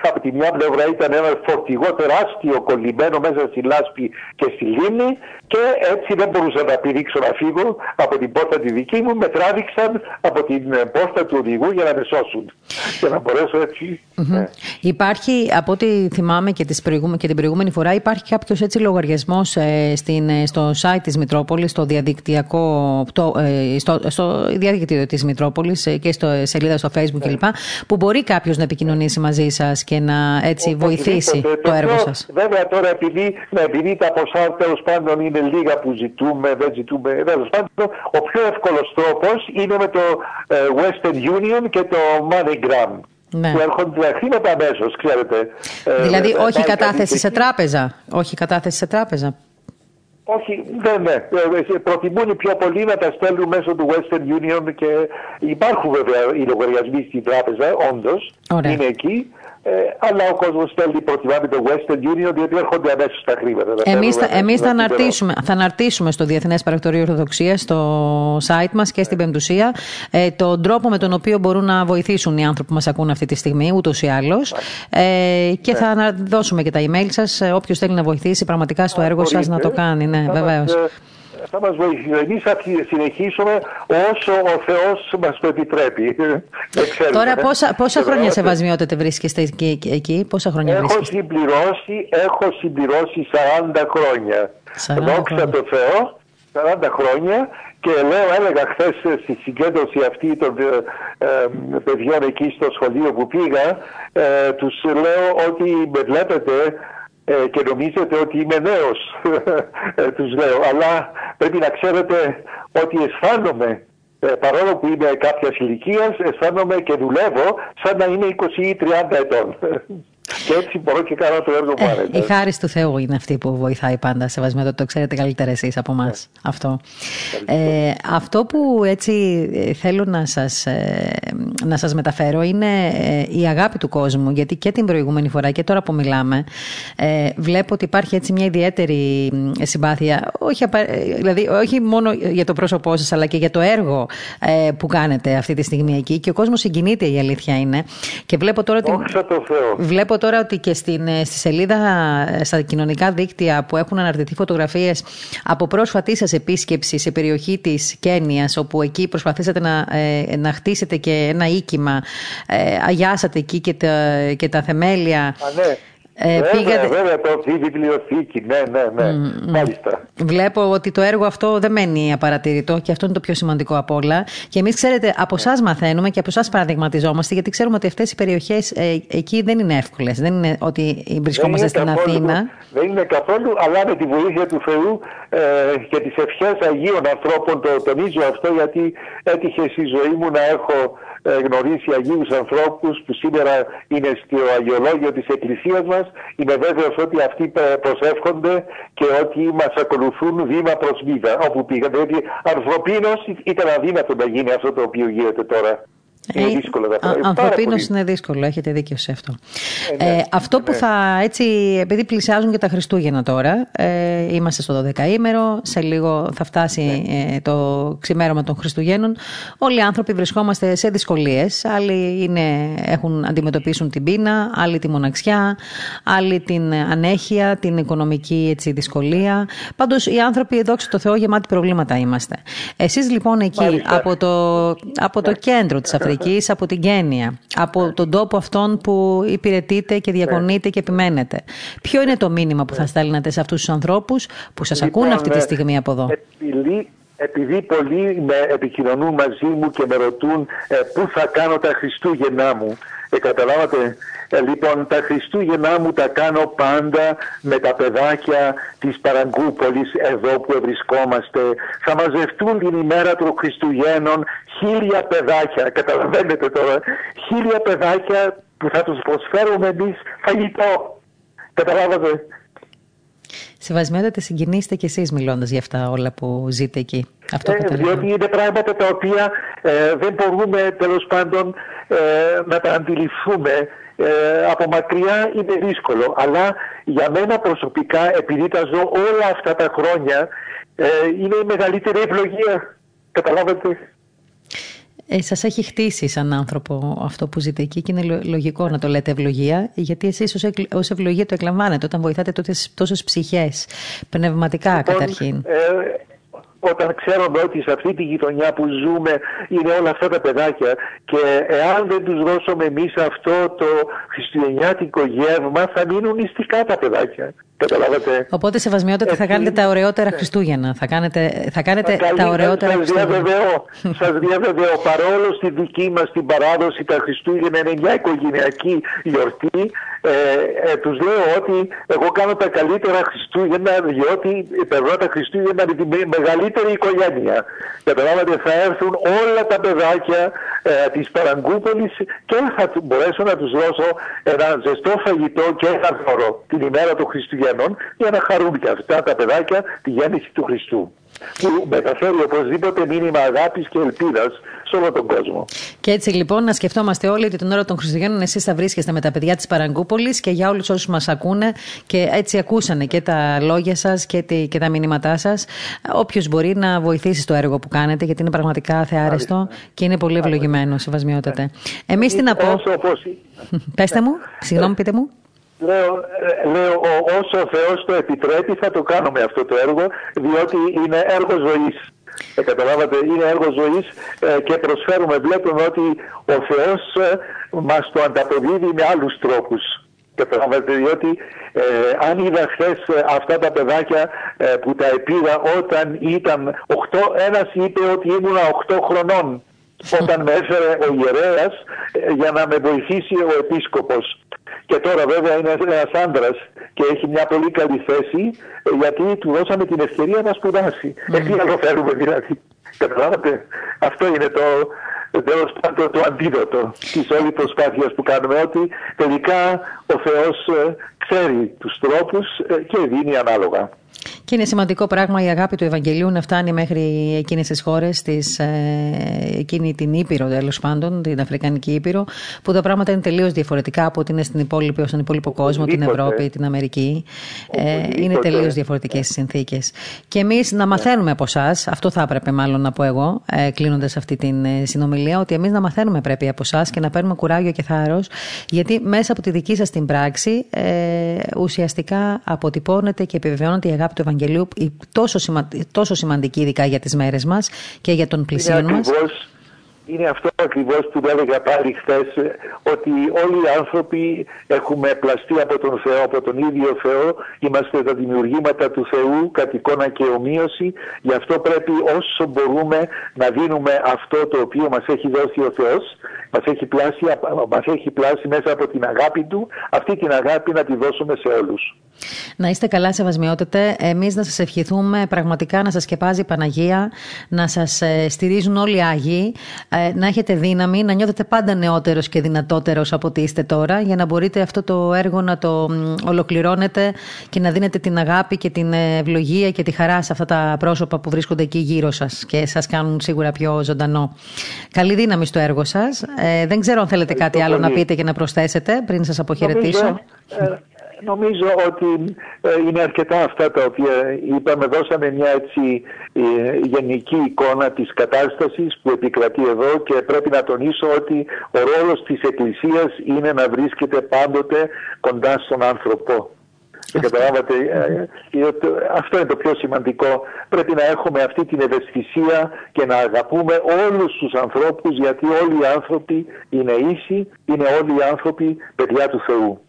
από τη μια πλευρά ήταν ένας φορτηγό τεράστιο κολλημένο μέσα στη λάσπη και στη λίμνη και έτσι δεν μπορούσα να πηδήξω να φύγω από την πόρτα τη δική μου, με τράβηξαν από την πόρτα του οδηγού για να με σώσουν. Και να μπορέσω έτσι. Mm-hmm. Υπάρχει, από ό,τι θυμάμαι και, τις και την προηγούμενη φορά, υπάρχει κάποιος έτσι λογαριασμός ε, ε, στο site της Μητρόπολης, στο διαδικτυακό, το, ε, στο, στο διαδίκτυο της Μητρόπολης ε, και στο σελίδα στο Facebook Facebook κλπ. Που μπορεί κάποιος να επικοινωνήσει μαζί σας και να έτσι βοηθήσει το, έργο σας. Βέβαια τώρα επειδή, ναι, επειδή τα ποσά τέλος πάντων είναι λίγα που ζητούμε, δεν ζητούμε. Τέλος πάντων, ο πιο εύκολος τρόπος είναι με το ε, Western Union και το MoneyGram. Ναι. Που έρχονται τα χρήματα αμέσως, ξέρετε. Ε, δηλαδή, όχι κατάθεση σε τράπεζα; Όχι κατάθεση σε τράπεζα; Όχι, δεν ναι. Προτιμούν πιο πολύ να τα στέλνουν μέσω του Western Union και υπάρχουν βέβαια οι λογαριασμοί στην τράπεζα, όντως. Είναι εκεί. Ε, αλλά ο κόσμος θέλει προτιμά το Western Union διότι έρχονται αμέσως τα χρήματα. Εμείς θα, εμείς θα, αναρτήσουμε, θα αναρτήσουμε στο Διεθνές Παρακτορείο Ορθοδοξίας, στο site μας και στην Πεμπτουσία, ε, τον τρόπο με τον οποίο μπορούν να βοηθήσουν οι άνθρωποι που μας ακούν αυτή τη στιγμή, ούτως ή άλλως. Ε, και ναι. θα δώσουμε και τα email σας. Ε, Όποιος θέλει να βοηθήσει πραγματικά στο έργο σας να το κάνει. Ναι, βεβαίως θα μας βοηθήσει. Εμείς θα συνεχίσουμε όσο ο Θεός μας το επιτρέπει. Τώρα πόσα, πόσα χρόνια σε βασμιότητα βρίσκεστε εκεί, εκεί, πόσα χρόνια έχω βρίσκεστε; Συμπληρώσει, έχω συμπληρώσει 40 χρόνια. 40 Δόξα τω Θεώ, 40 χρόνια και λέω, έλεγα χθες στη συγκέντρωση αυτή των ε, ε, παιδιών εκεί στο σχολείο που πήγα, ε, τους λέω ότι με βλέπετε ε, και νομίζετε ότι είμαι νέος, ε, τους λέω. Αλλά πρέπει να ξέρετε ότι αισθάνομαι ε, παρόλο που είμαι κάποιας ηλικίας, αισθάνομαι και δουλεύω σαν να είμαι 20 ή 30 ετών. Και έτσι μπορώ και κάνω το έργο μου ε, Η χάρη του Θεού είναι αυτή που βοηθάει πάντα σε βασμιότητα. Το ξέρετε καλύτερα εσείς από εμά. Ναι. Αυτό. Ε, αυτό που έτσι ε, θέλω να σας, ε, να σας μεταφέρω είναι η αγάπη του κόσμου. Γιατί και την προηγούμενη φορά και τώρα που μιλάμε ε, βλέπω ότι υπάρχει έτσι μια ιδιαίτερη συμπάθεια. Όχι, δηλαδή όχι μόνο για το πρόσωπό σας αλλά και για το έργο ε, που κάνετε αυτή τη στιγμή εκεί. Και ο κόσμος συγκινείται η αλήθεια είναι. Και βλέπω τώρα ότι... Βλέπω τώρα ότι και στην, ε, στη σελίδα ε, στα κοινωνικά δίκτυα που έχουν αναρτηθεί φωτογραφίες από πρόσφατη σας επίσκεψη σε περιοχή της Κένιας, όπου εκεί προσπαθήσατε να, ε, να χτίσετε και ένα οίκημα, αγιάσατε εκεί και τα, και τα θεμέλια. Α, ναι. Ε, βέβαια, πήγατε... βέβαια, το η βιβλιοθήκη, ναι, ναι, ναι, mm, μάλιστα. Βλέπω ότι το έργο αυτό δεν μένει απαρατηρητό και αυτό είναι το πιο σημαντικό από όλα. Και εμείς, ξέρετε, από εσάς μαθαίνουμε και από εσάς παραδειγματιζόμαστε, γιατί ξέρουμε ότι αυτές οι περιοχές ε, εκεί δεν είναι εύκολες. Δεν είναι ότι βρισκόμαστε στην καθόλου, Αθήνα. Δεν είναι καθόλου, αλλά με τη βοήθεια του Θεού ε, και τις ευχές Αγίων ανθρώπων το τονίζω αυτό, γιατί έτυχε στη ζωή μου να έχω ε, γνωρίσει Αγίους ανθρώπους που σήμερα είναι στο αγιολόγιο της Εκκλησίας μας. Είμαι βέβαιος ότι αυτοί προσεύχονται και ότι μας ακολουθούν βήμα προς βήμα όπου πήγαν. Δηλαδή ανθρωπίνως ήταν αδύνατο να γίνει αυτό το οποίο γίνεται τώρα. Είναι ε, δύσκολο Ανθρωπίνω είναι δύσκολο, έχετε δίκιο σε αυτό. Ε, ναι, ε, αυτό που ναι. θα έτσι, επειδή πλησιάζουν και τα Χριστούγεννα τώρα, ε, είμαστε στο 12ήμερο, σε λίγο θα φτάσει ναι. ε, το ξημέρωμα των Χριστουγέννων. Όλοι οι άνθρωποι βρισκόμαστε σε δυσκολίες. Άλλοι είναι, έχουν αντιμετωπίσουν την πείνα, άλλοι τη μοναξιά, άλλοι την ανέχεια, την οικονομική έτσι, δυσκολία. Πάντως οι άνθρωποι, δόξα τω Θεώ, γεμάτοι προβλήματα είμαστε. Εσείς λοιπόν εκεί, από το, από το κέντρο της Αφρικής, από την Κένια, από τον τόπο αυτόν που υπηρετείτε και διακονείτε και επιμένετε. Ποιο είναι το μήνυμα που θα στέλνετε σε αυτούς τους ανθρώπους που σας λοιπόν, ακούν αυτή τη στιγμή από εδώ; Επειδή, επειδή πολλοί με επικοινωνούν μαζί μου και με ρωτούν ε, πού θα κάνω τα Χριστούγεννά μου, ε, καταλάβατε, ε, λοιπόν, τα Χριστούγεννά μου τα κάνω πάντα με τα παιδάκια της Παραγκούπολης εδώ που βρισκόμαστε. Θα μαζευτούν την ημέρα των Χριστουγέννων χίλια παιδάκια, καταλαβαίνετε τώρα, χίλια παιδάκια που θα τους προσφέρουμε εμείς φαγητό. Καταλάβατε; Σεβασμιότατε, συγκινήστε κι εσείς μιλώντας για αυτά όλα που ζείτε εκεί. Αυτό ε, διότι είναι πράγματα τα οποία ε, δεν μπορούμε τέλος πάντων ε, να τα αντιληφθούμε ε, από μακριά είναι δύσκολο. Αλλά για μένα προσωπικά, επειδή τα ζω όλα αυτά τα χρόνια, ε, είναι η μεγαλύτερη ευλογία. Καταλάβατε; Ε, σας έχει χτίσει σαν άνθρωπο αυτό που ζείτε εκεί και είναι λογικό να το λέτε ευλογία, γιατί εσείς ως, ευλογία το εκλαμβάνετε όταν βοηθάτε τόσες ψυχές, πνευματικά λοιπόν, καταρχήν. Ε, όταν ξέρουμε ότι σε αυτή τη γειτονιά που ζούμε είναι όλα αυτά τα παιδάκια και εάν δεν τους δώσουμε εμείς αυτό το χριστουγεννιάτικο γεύμα θα μείνουν νηστικά τα παιδάκια. Καταλάβατε. Οπότε, σεβασμιότητα, θα κάνετε τα ωραιότερα Χριστούγεννα. Θα κάνετε, θα κάνετε τα ωραιότερα σας Διαβεβαιώ, σας διαβεβαιώ, παρόλο στη δική μας την παράδοση τα Χριστούγεννα είναι μια οικογενειακή γιορτή, ε, ε, τους λέω ότι εγώ κάνω τα καλύτερα Χριστούγεννα διότι περνώ τα Χριστούγεννα με τη μεγαλύτερη οικογένεια. Καταλάβατε θα έρθουν όλα τα παιδάκια ε, της Παραγκούπολης και θα μπορέσω να τους δώσω ένα ζεστό φαγητό και ένα δώρο την ημέρα των Χριστουγέννων για να χαρούν και αυτά τα παιδάκια τη γέννηση του Χριστού που μεταφέρει οπωσδήποτε μήνυμα αγάπης και ελπίδας σε όλο τον κόσμο. Και έτσι λοιπόν να σκεφτόμαστε όλοι ότι την ώρα των Χριστουγέννων εσείς θα βρίσκεστε με τα παιδιά της Παραγκούπολης και για όλους όσους μας ακούνε και έτσι ακούσανε και τα λόγια σας και, και τα μηνύματά σας όποιος μπορεί να βοηθήσει στο έργο που κάνετε γιατί είναι πραγματικά θεάρεστο και είναι πολύ ευλογημένο σεβασμιότατε. Εμείς τι να πω. Πέστε μου, συγγνώμη πείτε μου. Λέω, ε, λέω όσο ο Θεός το επιτρέπει θα το κάνουμε αυτό το έργο διότι είναι έργο ζωής. Ε, καταλάβατε, είναι έργο ζωής ε, και προσφέρουμε, βλέπουμε ότι ο Θεός ε, μας το ανταποδίδει με άλλους τρόπους. Καταλάβατε, διότι ε, αν είδα χθες αυτά τα παιδάκια που τα επίδα όταν ήταν 8, ένας είπε ότι ήμουν 8 χρονών όταν με έφερε ο ιερέας για να με βοηθήσει ο επίσκοπος. Και τώρα βέβαια είναι ένας άντρας και έχει μια πολύ καλή θέση ε, γιατί του δώσαμε την ευκαιρία να σπουδάσει. Mm. Ε, τι άλλο θέλουμε δηλαδή. Καταλάβατε. Αυτό είναι το, τέλος πάντων το αντίδοτο της όλης προσπάθειας που κάνουμε ότι τελικά ο Θεός ε, ξέρει τους τρόπους ε, και δίνει ανάλογα. Και είναι σημαντικό πράγμα η αγάπη του Ευαγγελίου να φτάνει μέχρι εκείνες τις χώρες, ε, εκείνη την Ήπειρο τέλος πάντων, την Αφρικανική Ήπειρο, που τα πράγματα είναι τελείως διαφορετικά από ότι είναι στην υπόλοιπη, στον υπόλοιπο κόσμο, την Ευρώπη, την Αμερική. Ε, είναι τελείως διαφορετικές οι συνθήκες. Και εμείς να μαθαίνουμε από εσάς, αυτό θα έπρεπε μάλλον να πω εγώ, ε, κλείνοντας αυτή την ε, συνομιλία, ότι εμείς να μαθαίνουμε πρέπει από εσάς και να παίρνουμε κουράγιο και θάρρος, γιατί μέσα από τη δική σας την πράξη ε, ουσιαστικά αποτυπώνεται και επιβεβαιώνεται η αγάπη του Ευαγγελίου τόσο, σημα... τόσο σημαντική ειδικά για τις μέρες μας και για τον πλησίον μας. Είναι αυτό ακριβώς που έλεγα πάλι χθες ότι όλοι οι άνθρωποι έχουμε πλαστεί από τον Θεό, από τον ίδιο Θεό, είμαστε τα δημιουργήματα του Θεού κατ' εικόνα και ομοίωση, γι' αυτό πρέπει όσο μπορούμε να δίνουμε αυτό το οποίο μας έχει δώσει ο Θεός, μας έχει πλάσει, μας έχει πλάσει μέσα από την αγάπη Του, αυτή την αγάπη να τη δώσουμε σε όλους. Να είστε καλά, σεβασμιότητε. Εμείς να σας ευχηθούμε πραγματικά να σας σκεπάζει η Παναγία, να σας ε, στηρίζουν όλοι οι Άγιοι, ε, να έχετε δύναμη, να νιώθετε πάντα νεότερος και δυνατότερος από ό,τι είστε τώρα, για να μπορείτε αυτό το έργο να το ολοκληρώνετε και να δίνετε την αγάπη και την ευλογία και τη χαρά σε αυτά τα πρόσωπα που βρίσκονται εκεί γύρω σας και σας κάνουν σίγουρα πιο ζωντανό. Καλή δύναμη στο έργο σας. Ε, δεν ξέρω αν θέλετε κάτι άλλο να πείτε και να προσθέσετε πριν σας αποχαιρετήσω. Νομίζω ότι ε, είναι αρκετά αυτά τα οποία είπαμε. Δώσαμε μια έτσι ε, γενική εικόνα της κατάστασης που επικρατεί εδώ και πρέπει να τονίσω ότι ο ρόλος της Εκκλησίας είναι να βρίσκεται πάντοτε κοντά στον άνθρωπο. Και καταλάβατε, ε, αυτό είναι το πιο σημαντικό. Πρέπει να έχουμε αυτή την ευαισθησία και να αγαπούμε όλους τους ανθρώπους γιατί όλοι οι άνθρωποι είναι ίσοι, είναι όλοι οι άνθρωποι παιδιά του Θεού.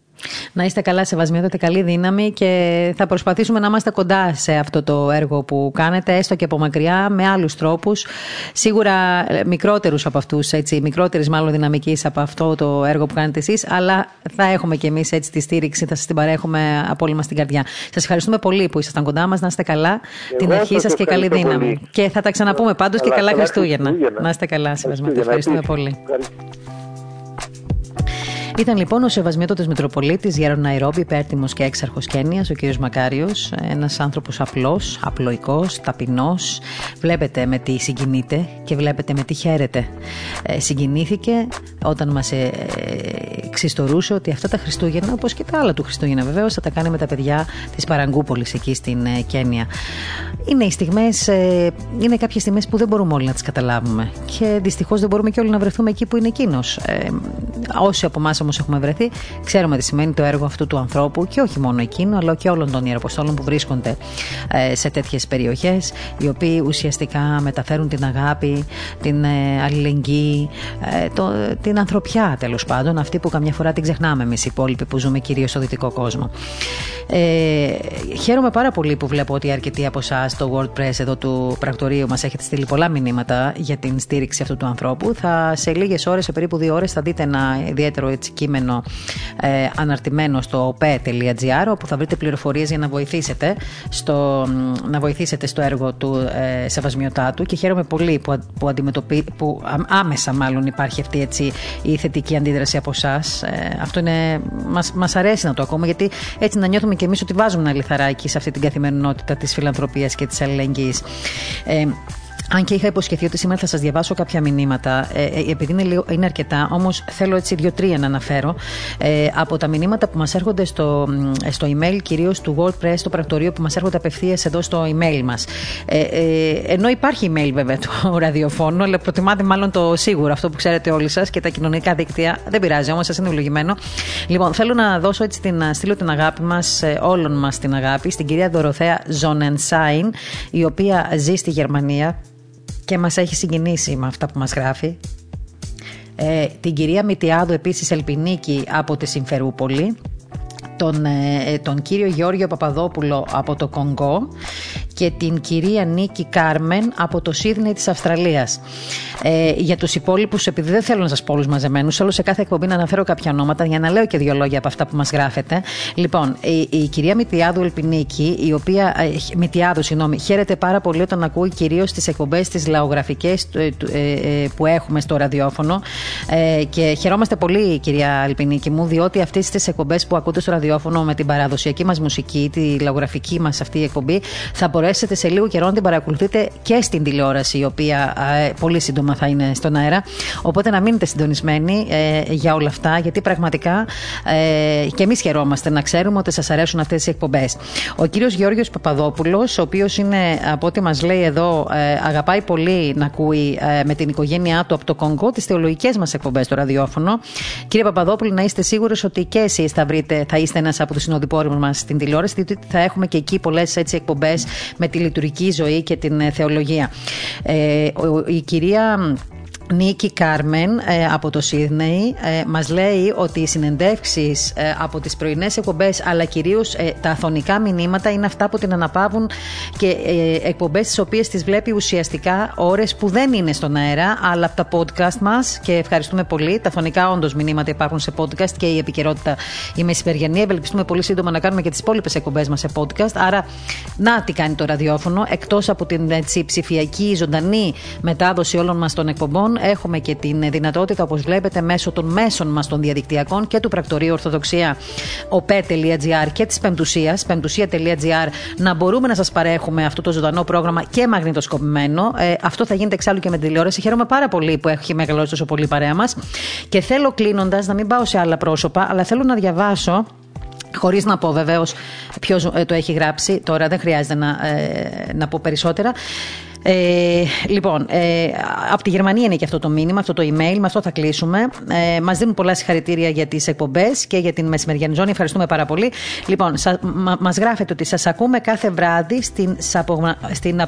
Να είστε καλά, σεβασμιότατε καλή δύναμη και θα προσπαθήσουμε να είμαστε κοντά σε αυτό το έργο που κάνετε, έστω και από μακριά, με άλλους τρόπους. Σίγουρα ε, μικρότερους από αυτούς, μικρότερη μάλλον δυναμικής από αυτό το έργο που κάνετε εσείς, αλλά θα έχουμε κι εμείς έτσι τη στήριξη, θα σας την παρέχουμε από όλη μας την καρδιά. Σας ευχαριστούμε πολύ που ήσασταν κοντά μας, να είστε καλά, την αρχή σας και καλή δύναμη. Και θα τα ξαναπούμε πάντως και καλά Χριστούγεννα. Να είστε καλά, σεβασμιότατε. Ευχαριστούμε πολύ. Ήταν λοιπόν ο Σεβασμιότατος Μητροπολίτης Γέρον Ναϊρόμπι, υπέρτιμος και έξαρχος Κένιας, ο κ. Μακάριος. Ένας άνθρωπος απλός, απλοϊκός, ταπεινός. Βλέπετε με τι συγκινείται και βλέπετε με τι χαίρεται. Ε, συγκινήθηκε όταν μας ε, εξιστορούσε ότι αυτά τα Χριστούγεννα, όπως και τα άλλα του Χριστούγεννα βεβαίως, θα τα κάνει με τα παιδιά της Παραγκούπολης εκεί στην ε, Κένια. Είναι οι στιγμές, ε, είναι κάποιες στιγμές που δεν μπορούμε όλοι να τις καταλάβουμε. Και δυστυχώς δεν μπορούμε και όλοι να βρεθούμε εκεί που είναι εκείνος. Ε, όσοι από εμάς όμως έχουμε βρεθεί, ξέρουμε τι σημαίνει το έργο αυτού του ανθρώπου και όχι μόνο εκείνου, αλλά και όλων των ιεροποστόλων που βρίσκονται ε, σε τέτοιες περιοχές, οι οποίοι ουσιαστικά μεταφέρουν την αγάπη, την ε, αλληλεγγύη, ε, το, την ανθρωπιά τέλος πάντων, αυτή που καμιά φορά την ξεχνάμε εμείς οι υπόλοιποι που ζούμε κυρίως στο δυτικό κόσμο. Ε, χαίρομαι πάρα πολύ που βλέπω ότι αρκετοί από εσάς στο WordPress εδώ του πρακτορείου μας έχετε στείλει πολλά μηνύματα για την στήριξη αυτού του ανθρώπου. Θα σε λίγες ώρες, σε περίπου δύο ώρες, θα δείτε ένα ιδιαίτερο έτσι, κείμενο ε, αναρτημένο στο op.gr όπου θα βρείτε πληροφορίες για να βοηθήσετε στο, να βοηθήσετε στο έργο του ε, Σεβασμιωτάτου και χαίρομαι πολύ που, που, αντιμετωπί, που άμεσα μάλλον υπάρχει αυτή έτσι, η θετική αντίδραση από εσάς. Ε, αυτό είναι, μας, μας αρέσει να το ακούμε γιατί έτσι να νιώθουμε και εμείς ότι βάζουμε ένα λιθαράκι σε αυτή την καθημερινότητα της φιλανθρωπίας και της αλληλεγγύης. Ε, αν και είχα υποσχεθεί ότι σήμερα θα σας διαβάσω κάποια μηνύματα, ε, ε, επειδή είναι, λίγο, είναι αρκετά, όμως θέλω έτσι δύο-τρία να αναφέρω ε, από τα μηνύματα που μας έρχονται στο, στο email, κυρίως του WordPress, το πρακτορείο που μας έρχονται απευθείας εδώ στο email μας. Ε, ε, ενώ υπάρχει email βέβαια το ραδιοφώνου, αλλά προτιμάτε μάλλον το σίγουρο, αυτό που ξέρετε όλοι σας και τα κοινωνικά δίκτυα. Δεν πειράζει όμως, σας είναι ευλογημένο. Λοιπόν, θέλω να δώσω έτσι την, να στείλω την αγάπη μας, όλων μας την αγάπη, στην κυρία Δωροθέα Ζονενσάιν, η οποία ζει στη Γερμανία και μας έχει συγκινήσει με αυτά που μας γράφει. Ε, την κυρία Μητιάδου επίσης Ελπινίκη από τη Συμφερούπολη τον, ε, τον κύριο Γιώργιο Παπαδόπουλο από το Κονγκό και την κυρία Νίκη Κάρμεν από το Σίδνεϊ της Αυστραλίας. Ε, για τους υπόλοιπους, επειδή δεν θέλω να σας πω όλους μαζεμένους, θέλω σε κάθε εκπομπή να αναφέρω κάποια ονόματα για να λέω και δύο λόγια από αυτά που μας γράφετε. Λοιπόν, η, η κυρία Μητιάδου Ελπινίκη, η οποία, ε, Μητιάδου, συγγνώμη, χαίρεται πάρα πολύ όταν ακούει κυρίως τις εκπομπές τις λαογραφικές ε, ε, που έχουμε στο ραδιόφωνο. Ε, και χαιρόμαστε πολύ, κυρία Ελπινίκη μου, διότι αυτές τις εκπομπές που ακούτε στο ραδιόφωνο με την παραδοσιακή μας μουσική, τη λαογραφική μας αυτή η εκπομπή, θα μπορέσετε σε λίγο καιρό να την παρακολουθείτε και στην τηλεόραση, η οποία ε, πολύ σύντομα θα είναι στον αέρα. Οπότε να μείνετε συντονισμένοι ε, για όλα αυτά, γιατί πραγματικά ε, και εμείς χαιρόμαστε να ξέρουμε ότι σας αρέσουν αυτές οι εκπομπές. Ο κύριος Γιώργο Παπαδόπουλος, ο οποίος είναι, από ό,τι μας λέει εδώ, ε, αγαπάει πολύ να ακούει ε, με την οικογένειά του από το Κονγκό τις θεολογικές μας εκπομπές στο ραδιόφωνο. Κύριε Παπαδόπουλο, να είστε σίγουροι ότι και εσείς θα βρείτε, θα είστε ένας από τους συνοδοιπόρους μας στην τηλεόραση, διότι θα έχουμε και εκεί πολλές εκπομπές με τη λειτουργική ζωή και την ε, θεολογία. Ε, η κυρία Νίκη Κάρμεν ε, από το Σίδνεϊ ε, μας λέει ότι οι συνεντεύξεις ε, από τις πρωινές εκπομπές αλλά κυρίως ε, τα αθωνικά μηνύματα είναι αυτά που την αναπαύουν και ε, εκπομπές τις οποίες τις βλέπει ουσιαστικά ώρες που δεν είναι στον αέρα αλλά από τα podcast μας και ευχαριστούμε πολύ. Τα αθωνικά όντως μηνύματα υπάρχουν σε podcast και η επικαιρότητα η μεσημεριανή. Ευελπιστούμε πολύ σύντομα να κάνουμε και τις υπόλοιπες εκπομπές μας σε podcast. Άρα να τι κάνει το ραδιόφωνο εκτός από την έτσι, ψηφιακή ζωντανή μετάδοση όλων μας των εκπομπών έχουμε και την δυνατότητα, όπως βλέπετε, μέσω των μέσων μας των διαδικτυακών και του πρακτορείου Ορθοδοξία op.gr και της Πεμπτουσίας, πεμπτουσία.gr, να μπορούμε να σας παρέχουμε αυτό το ζωντανό πρόγραμμα και μαγνητοσκοπημένο. Ε, αυτό θα γίνεται εξάλλου και με την τηλεόραση. Χαίρομαι πάρα πολύ που έχει μεγαλώσει τόσο πολύ παρέα μας. Και θέλω κλείνοντας να μην πάω σε άλλα πρόσωπα, αλλά θέλω να διαβάσω Χωρίς να πω βεβαίως ποιος ε, το έχει γράψει, τώρα δεν χρειάζεται να, ε, να πω περισσότερα. Ε, λοιπόν, ε, από τη Γερμανία είναι και αυτό το μήνυμα, αυτό το email. Με αυτό θα κλείσουμε. Ε, Μας δίνουν πολλά συγχαρητήρια για τις εκπομπές και για την μεσημεριανή ζώνη. Ευχαριστούμε πάρα πολύ. Λοιπόν, μα μας γράφετε ότι σας ακούμε κάθε βράδυ στην, στην ε,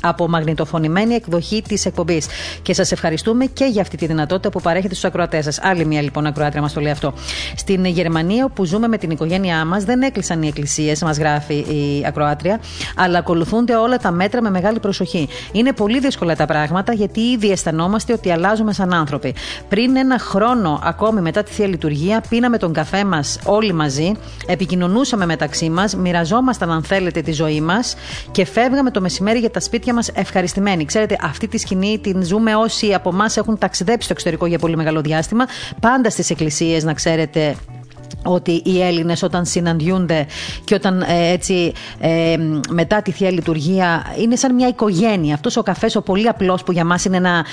απομαγνητοφωνημένη εκδοχή της εκπομπής. Και σας ευχαριστούμε και για αυτή τη δυνατότητα που παρέχετε στους ακροατές σας. Άλλη μια λοιπόν ακροάτρια μας το λέει αυτό. Στην Γερμανία, όπου ζούμε με την οικογένειά μας, δεν έκλεισαν οι εκκλησίες, μας γράφει η ακροάτρια, αλλά ακολουθούνται όλα τα μέτρα μέτρα με μεγάλη προσοχή. Είναι πολύ δύσκολα τα πράγματα γιατί ήδη αισθανόμαστε ότι αλλάζουμε σαν άνθρωποι. Πριν ένα χρόνο, ακόμη μετά τη θεία λειτουργία, πίναμε τον καφέ μας όλοι μαζί, επικοινωνούσαμε μεταξύ μας, μοιραζόμασταν, αν θέλετε, τη ζωή μας και φεύγαμε το μεσημέρι για τα σπίτια μας ευχαριστημένοι. Ξέρετε, αυτή τη σκηνή την ζούμε όσοι από εμάς έχουν ταξιδέψει στο εξωτερικό για πολύ μεγάλο διάστημα. Πάντα στις εκκλησίες, να ξέρετε, ότι οι Έλληνες όταν συναντιούνται και όταν ε, έτσι ε, μετά τη Θεία Λειτουργία είναι σαν μια οικογένεια. Αυτός ο καφές ο πολύ απλός που για μας είναι ένα,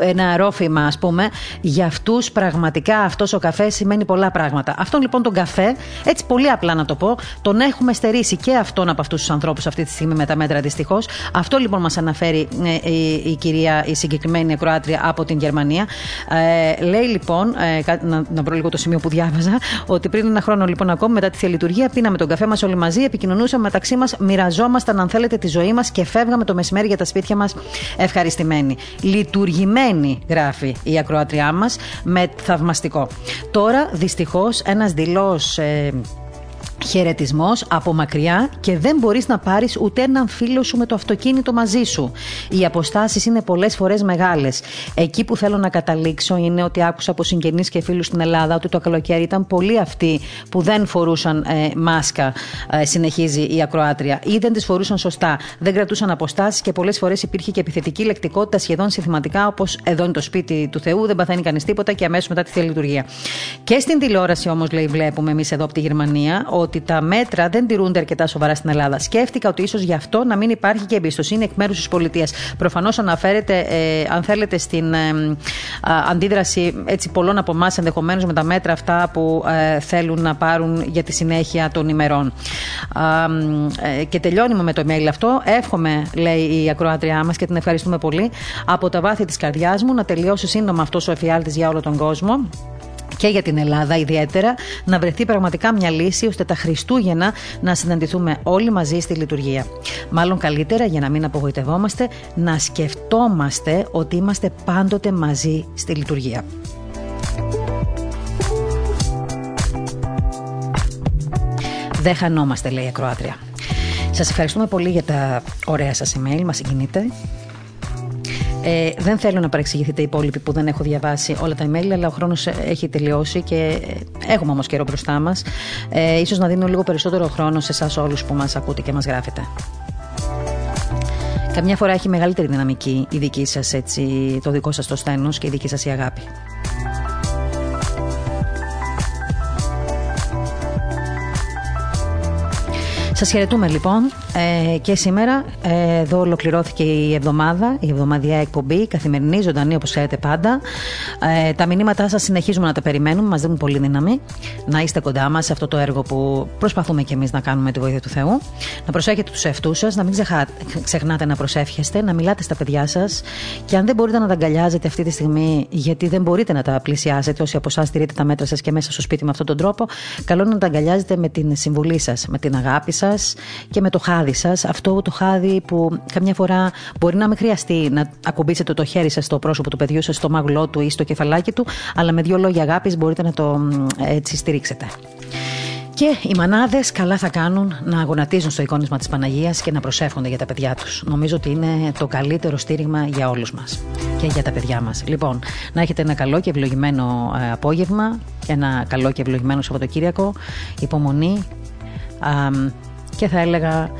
ένα ρόφημα ας πούμε, για αυτούς πραγματικά αυτός ο καφές σημαίνει πολλά πράγματα. Αυτόν λοιπόν τον καφέ, έτσι πολύ απλά να το πω, τον έχουμε στερήσει και αυτόν από αυτούς τους ανθρώπους αυτή τη στιγμή με τα μέτρα δυστυχώς. Αυτό λοιπόν μας αναφέρει ε, η, η, κυρία, η συγκεκριμένη Κροάτρια από την Γερμανία. Ε, λέει λοιπόν, ε, να, να βρω λίγο το σημείο που διάβαζα, ότι πριν ένα χρόνο λοιπόν ακόμα μετά τη Θεία Λειτουργία, πίναμε τον καφέ μας όλοι μαζί, επικοινωνούσαμε μεταξύ μας, μοιραζόμασταν αν θέλετε τη ζωή μας και φεύγαμε το μεσημέρι για τα σπίτια μας ευχαριστημένοι. Λειτουργημένη, γράφει η ακροατριά μας, με θαυμαστικό. Τώρα δυστυχώς ένας δηλός. Ε, χαιρετισμός από μακριά και δεν μπορείς να πάρεις ούτε έναν φίλο σου με το αυτοκίνητο μαζί σου. Οι αποστάσεις είναι πολλές φορές μεγάλες. Εκεί που θέλω να καταλήξω είναι ότι άκουσα από συγγενείς και φίλους στην Ελλάδα ότι το καλοκαίρι ήταν πολλοί αυτοί που δεν φορούσαν ε, μάσκα, ε, συνεχίζει η ακροάτρια, ή δεν τις φορούσαν σωστά, δεν κρατούσαν αποστάσεις και πολλές φορές υπήρχε και επιθετική λεκτικότητα σχεδόν συνθηματικά, όπως εδώ είναι το σπίτι του Θεού, δεν παθαίνει κανείς τίποτα και αμέσως μετά τη θεία λειτουργία. Και στην τηλεόραση όμως, λέει, βλέπουμε εμείς εδώ από τη Γερμανία ότι τα μέτρα δεν τηρούνται αρκετά σοβαρά στην Ελλάδα. Σκέφτηκα ότι ίσως γι' αυτό να μην υπάρχει και εμπιστοσύνη εκ μέρους της πολιτείας. Προφανώς αναφέρεται, ε, αν θέλετε, στην ε, αντίδραση έτσι, πολλών από εμάς ενδεχομένως με τα μέτρα αυτά που ε, θέλουν να πάρουν για τη συνέχεια των ημερών. Ε, και τελειώνει με το email αυτό. Εύχομαι, λέει η ακροάτριά μας και την ευχαριστούμε πολύ, από τα βάθη της καρδιάς μου να τελειώσει σύντομα αυτός ο εφιάλτης για όλο τον κόσμο και για την Ελλάδα ιδιαίτερα, να βρεθεί πραγματικά μια λύση ώστε τα Χριστούγεννα να συναντηθούμε όλοι μαζί στη λειτουργία. Μάλλον καλύτερα για να μην απογοητευόμαστε, να σκεφτόμαστε ότι είμαστε πάντοτε μαζί στη λειτουργία. Δεν χανόμαστε, λέει η Ακροάτρια. Σας ευχαριστούμε πολύ για τα ωραία σας email, μας συγκινείτε. Ε, δεν θέλω να παρεξηγηθείτε οι υπόλοιποι που δεν έχω διαβάσει όλα τα email, αλλά ο χρόνος έχει τελειώσει και ε, έχουμε όμως καιρό μπροστά μας. Ε, ίσως να δίνω λίγο περισσότερο χρόνο σε εσάς όλους που μας ακούτε και μας γράφετε. Καμιά φορά έχει μεγαλύτερη δυναμική η δική σας, έτσι, το δικό σας το στένος και η δική σας η αγάπη. Σας χαιρετούμε λοιπόν ε, και σήμερα ε, εδώ ολοκληρώθηκε η εβδομάδα, η εβδομαδιά εκπομπή, καθημερινή, ζωντανή όπως ξέρετε πάντα. Ε, τα μηνύματά σας συνεχίζουμε να τα περιμένουμε, μας δίνουν πολύ δύναμη να είστε κοντά μας σε αυτό το έργο που προσπαθούμε κι εμείς να κάνουμε με τη βοήθεια του Θεού. Να προσέχετε τους εαυτούς σας, να μην ξεχνάτε να προσεύχεστε, να μιλάτε στα παιδιά σας και αν δεν μπορείτε να τα αγκαλιάζετε αυτή τη στιγμή, γιατί δεν μπορείτε να τα πλησιάσετε, όσοι από εσάς τηρείτε τα μέτρα σας και μέσα στο σπίτι με αυτόν τον τρόπο, καλό είναι να τα αγκαλιάζετε με την συμβουλή σας, με την αγάπη σας και με το χάρη χάδι σας, αυτό το χάδι που καμιά φορά μπορεί να μην χρειαστεί να ακουμπήσετε το χέρι σας στο πρόσωπο του παιδιού σας, στο μάγουλό του ή στο κεφαλάκι του, αλλά με δύο λόγια αγάπης μπορείτε να το έτσι στηρίξετε. Και οι μανάδες καλά θα κάνουν να γονατίζουν στο εικόνισμα της Παναγίας και να προσεύχονται για τα παιδιά τους. Νομίζω ότι είναι το καλύτερο στήριγμα για όλους μας και για τα παιδιά μας. Λοιπόν, να έχετε ένα καλό και ευλογημένο ε, απόγευμα, ένα καλό και ευλογημένο Σαββατοκύριακο, υπομονή και θα έλεγα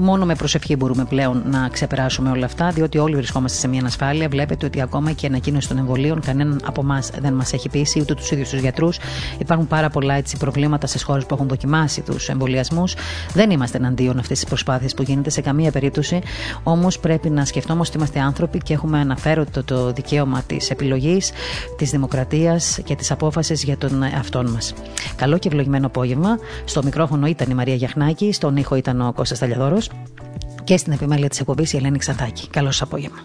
Μόνο με προσευχή μπορούμε πλέον να ξεπεράσουμε όλα αυτά, διότι όλοι βρισκόμαστε σε μια ανασφάλεια. Βλέπετε ότι ακόμα και η ανακοίνωση των εμβολίων κανέναν από εμάς δεν μας έχει πείσει, ούτε τους ίδιους τους γιατρούς. Υπάρχουν πάρα πολλά έτσι, προβλήματα στις χώρες που έχουν δοκιμάσει τους εμβολιασμούς. Δεν είμαστε εναντίον αυτής της προσπάθειας που γίνεται σε καμία περίπτωση. Όμως πρέπει να σκεφτόμαστε ότι είμαστε άνθρωποι και έχουμε αναφέροντα το δικαίωμα της επιλογής, της δημοκρατίας και της απόφασης για τον εαυτό μας. Καλό και ευλογημένο απόγευμα. Στο μικρόφωνο ήταν η Μαρία Γιαχνάκη, στον ήχο ήταν ο Κώστας Ταλιαδόρος και στην επιμέλεια της εκπομπής η Ελένη Ξαντάκη. Καλό σας απόγευμα.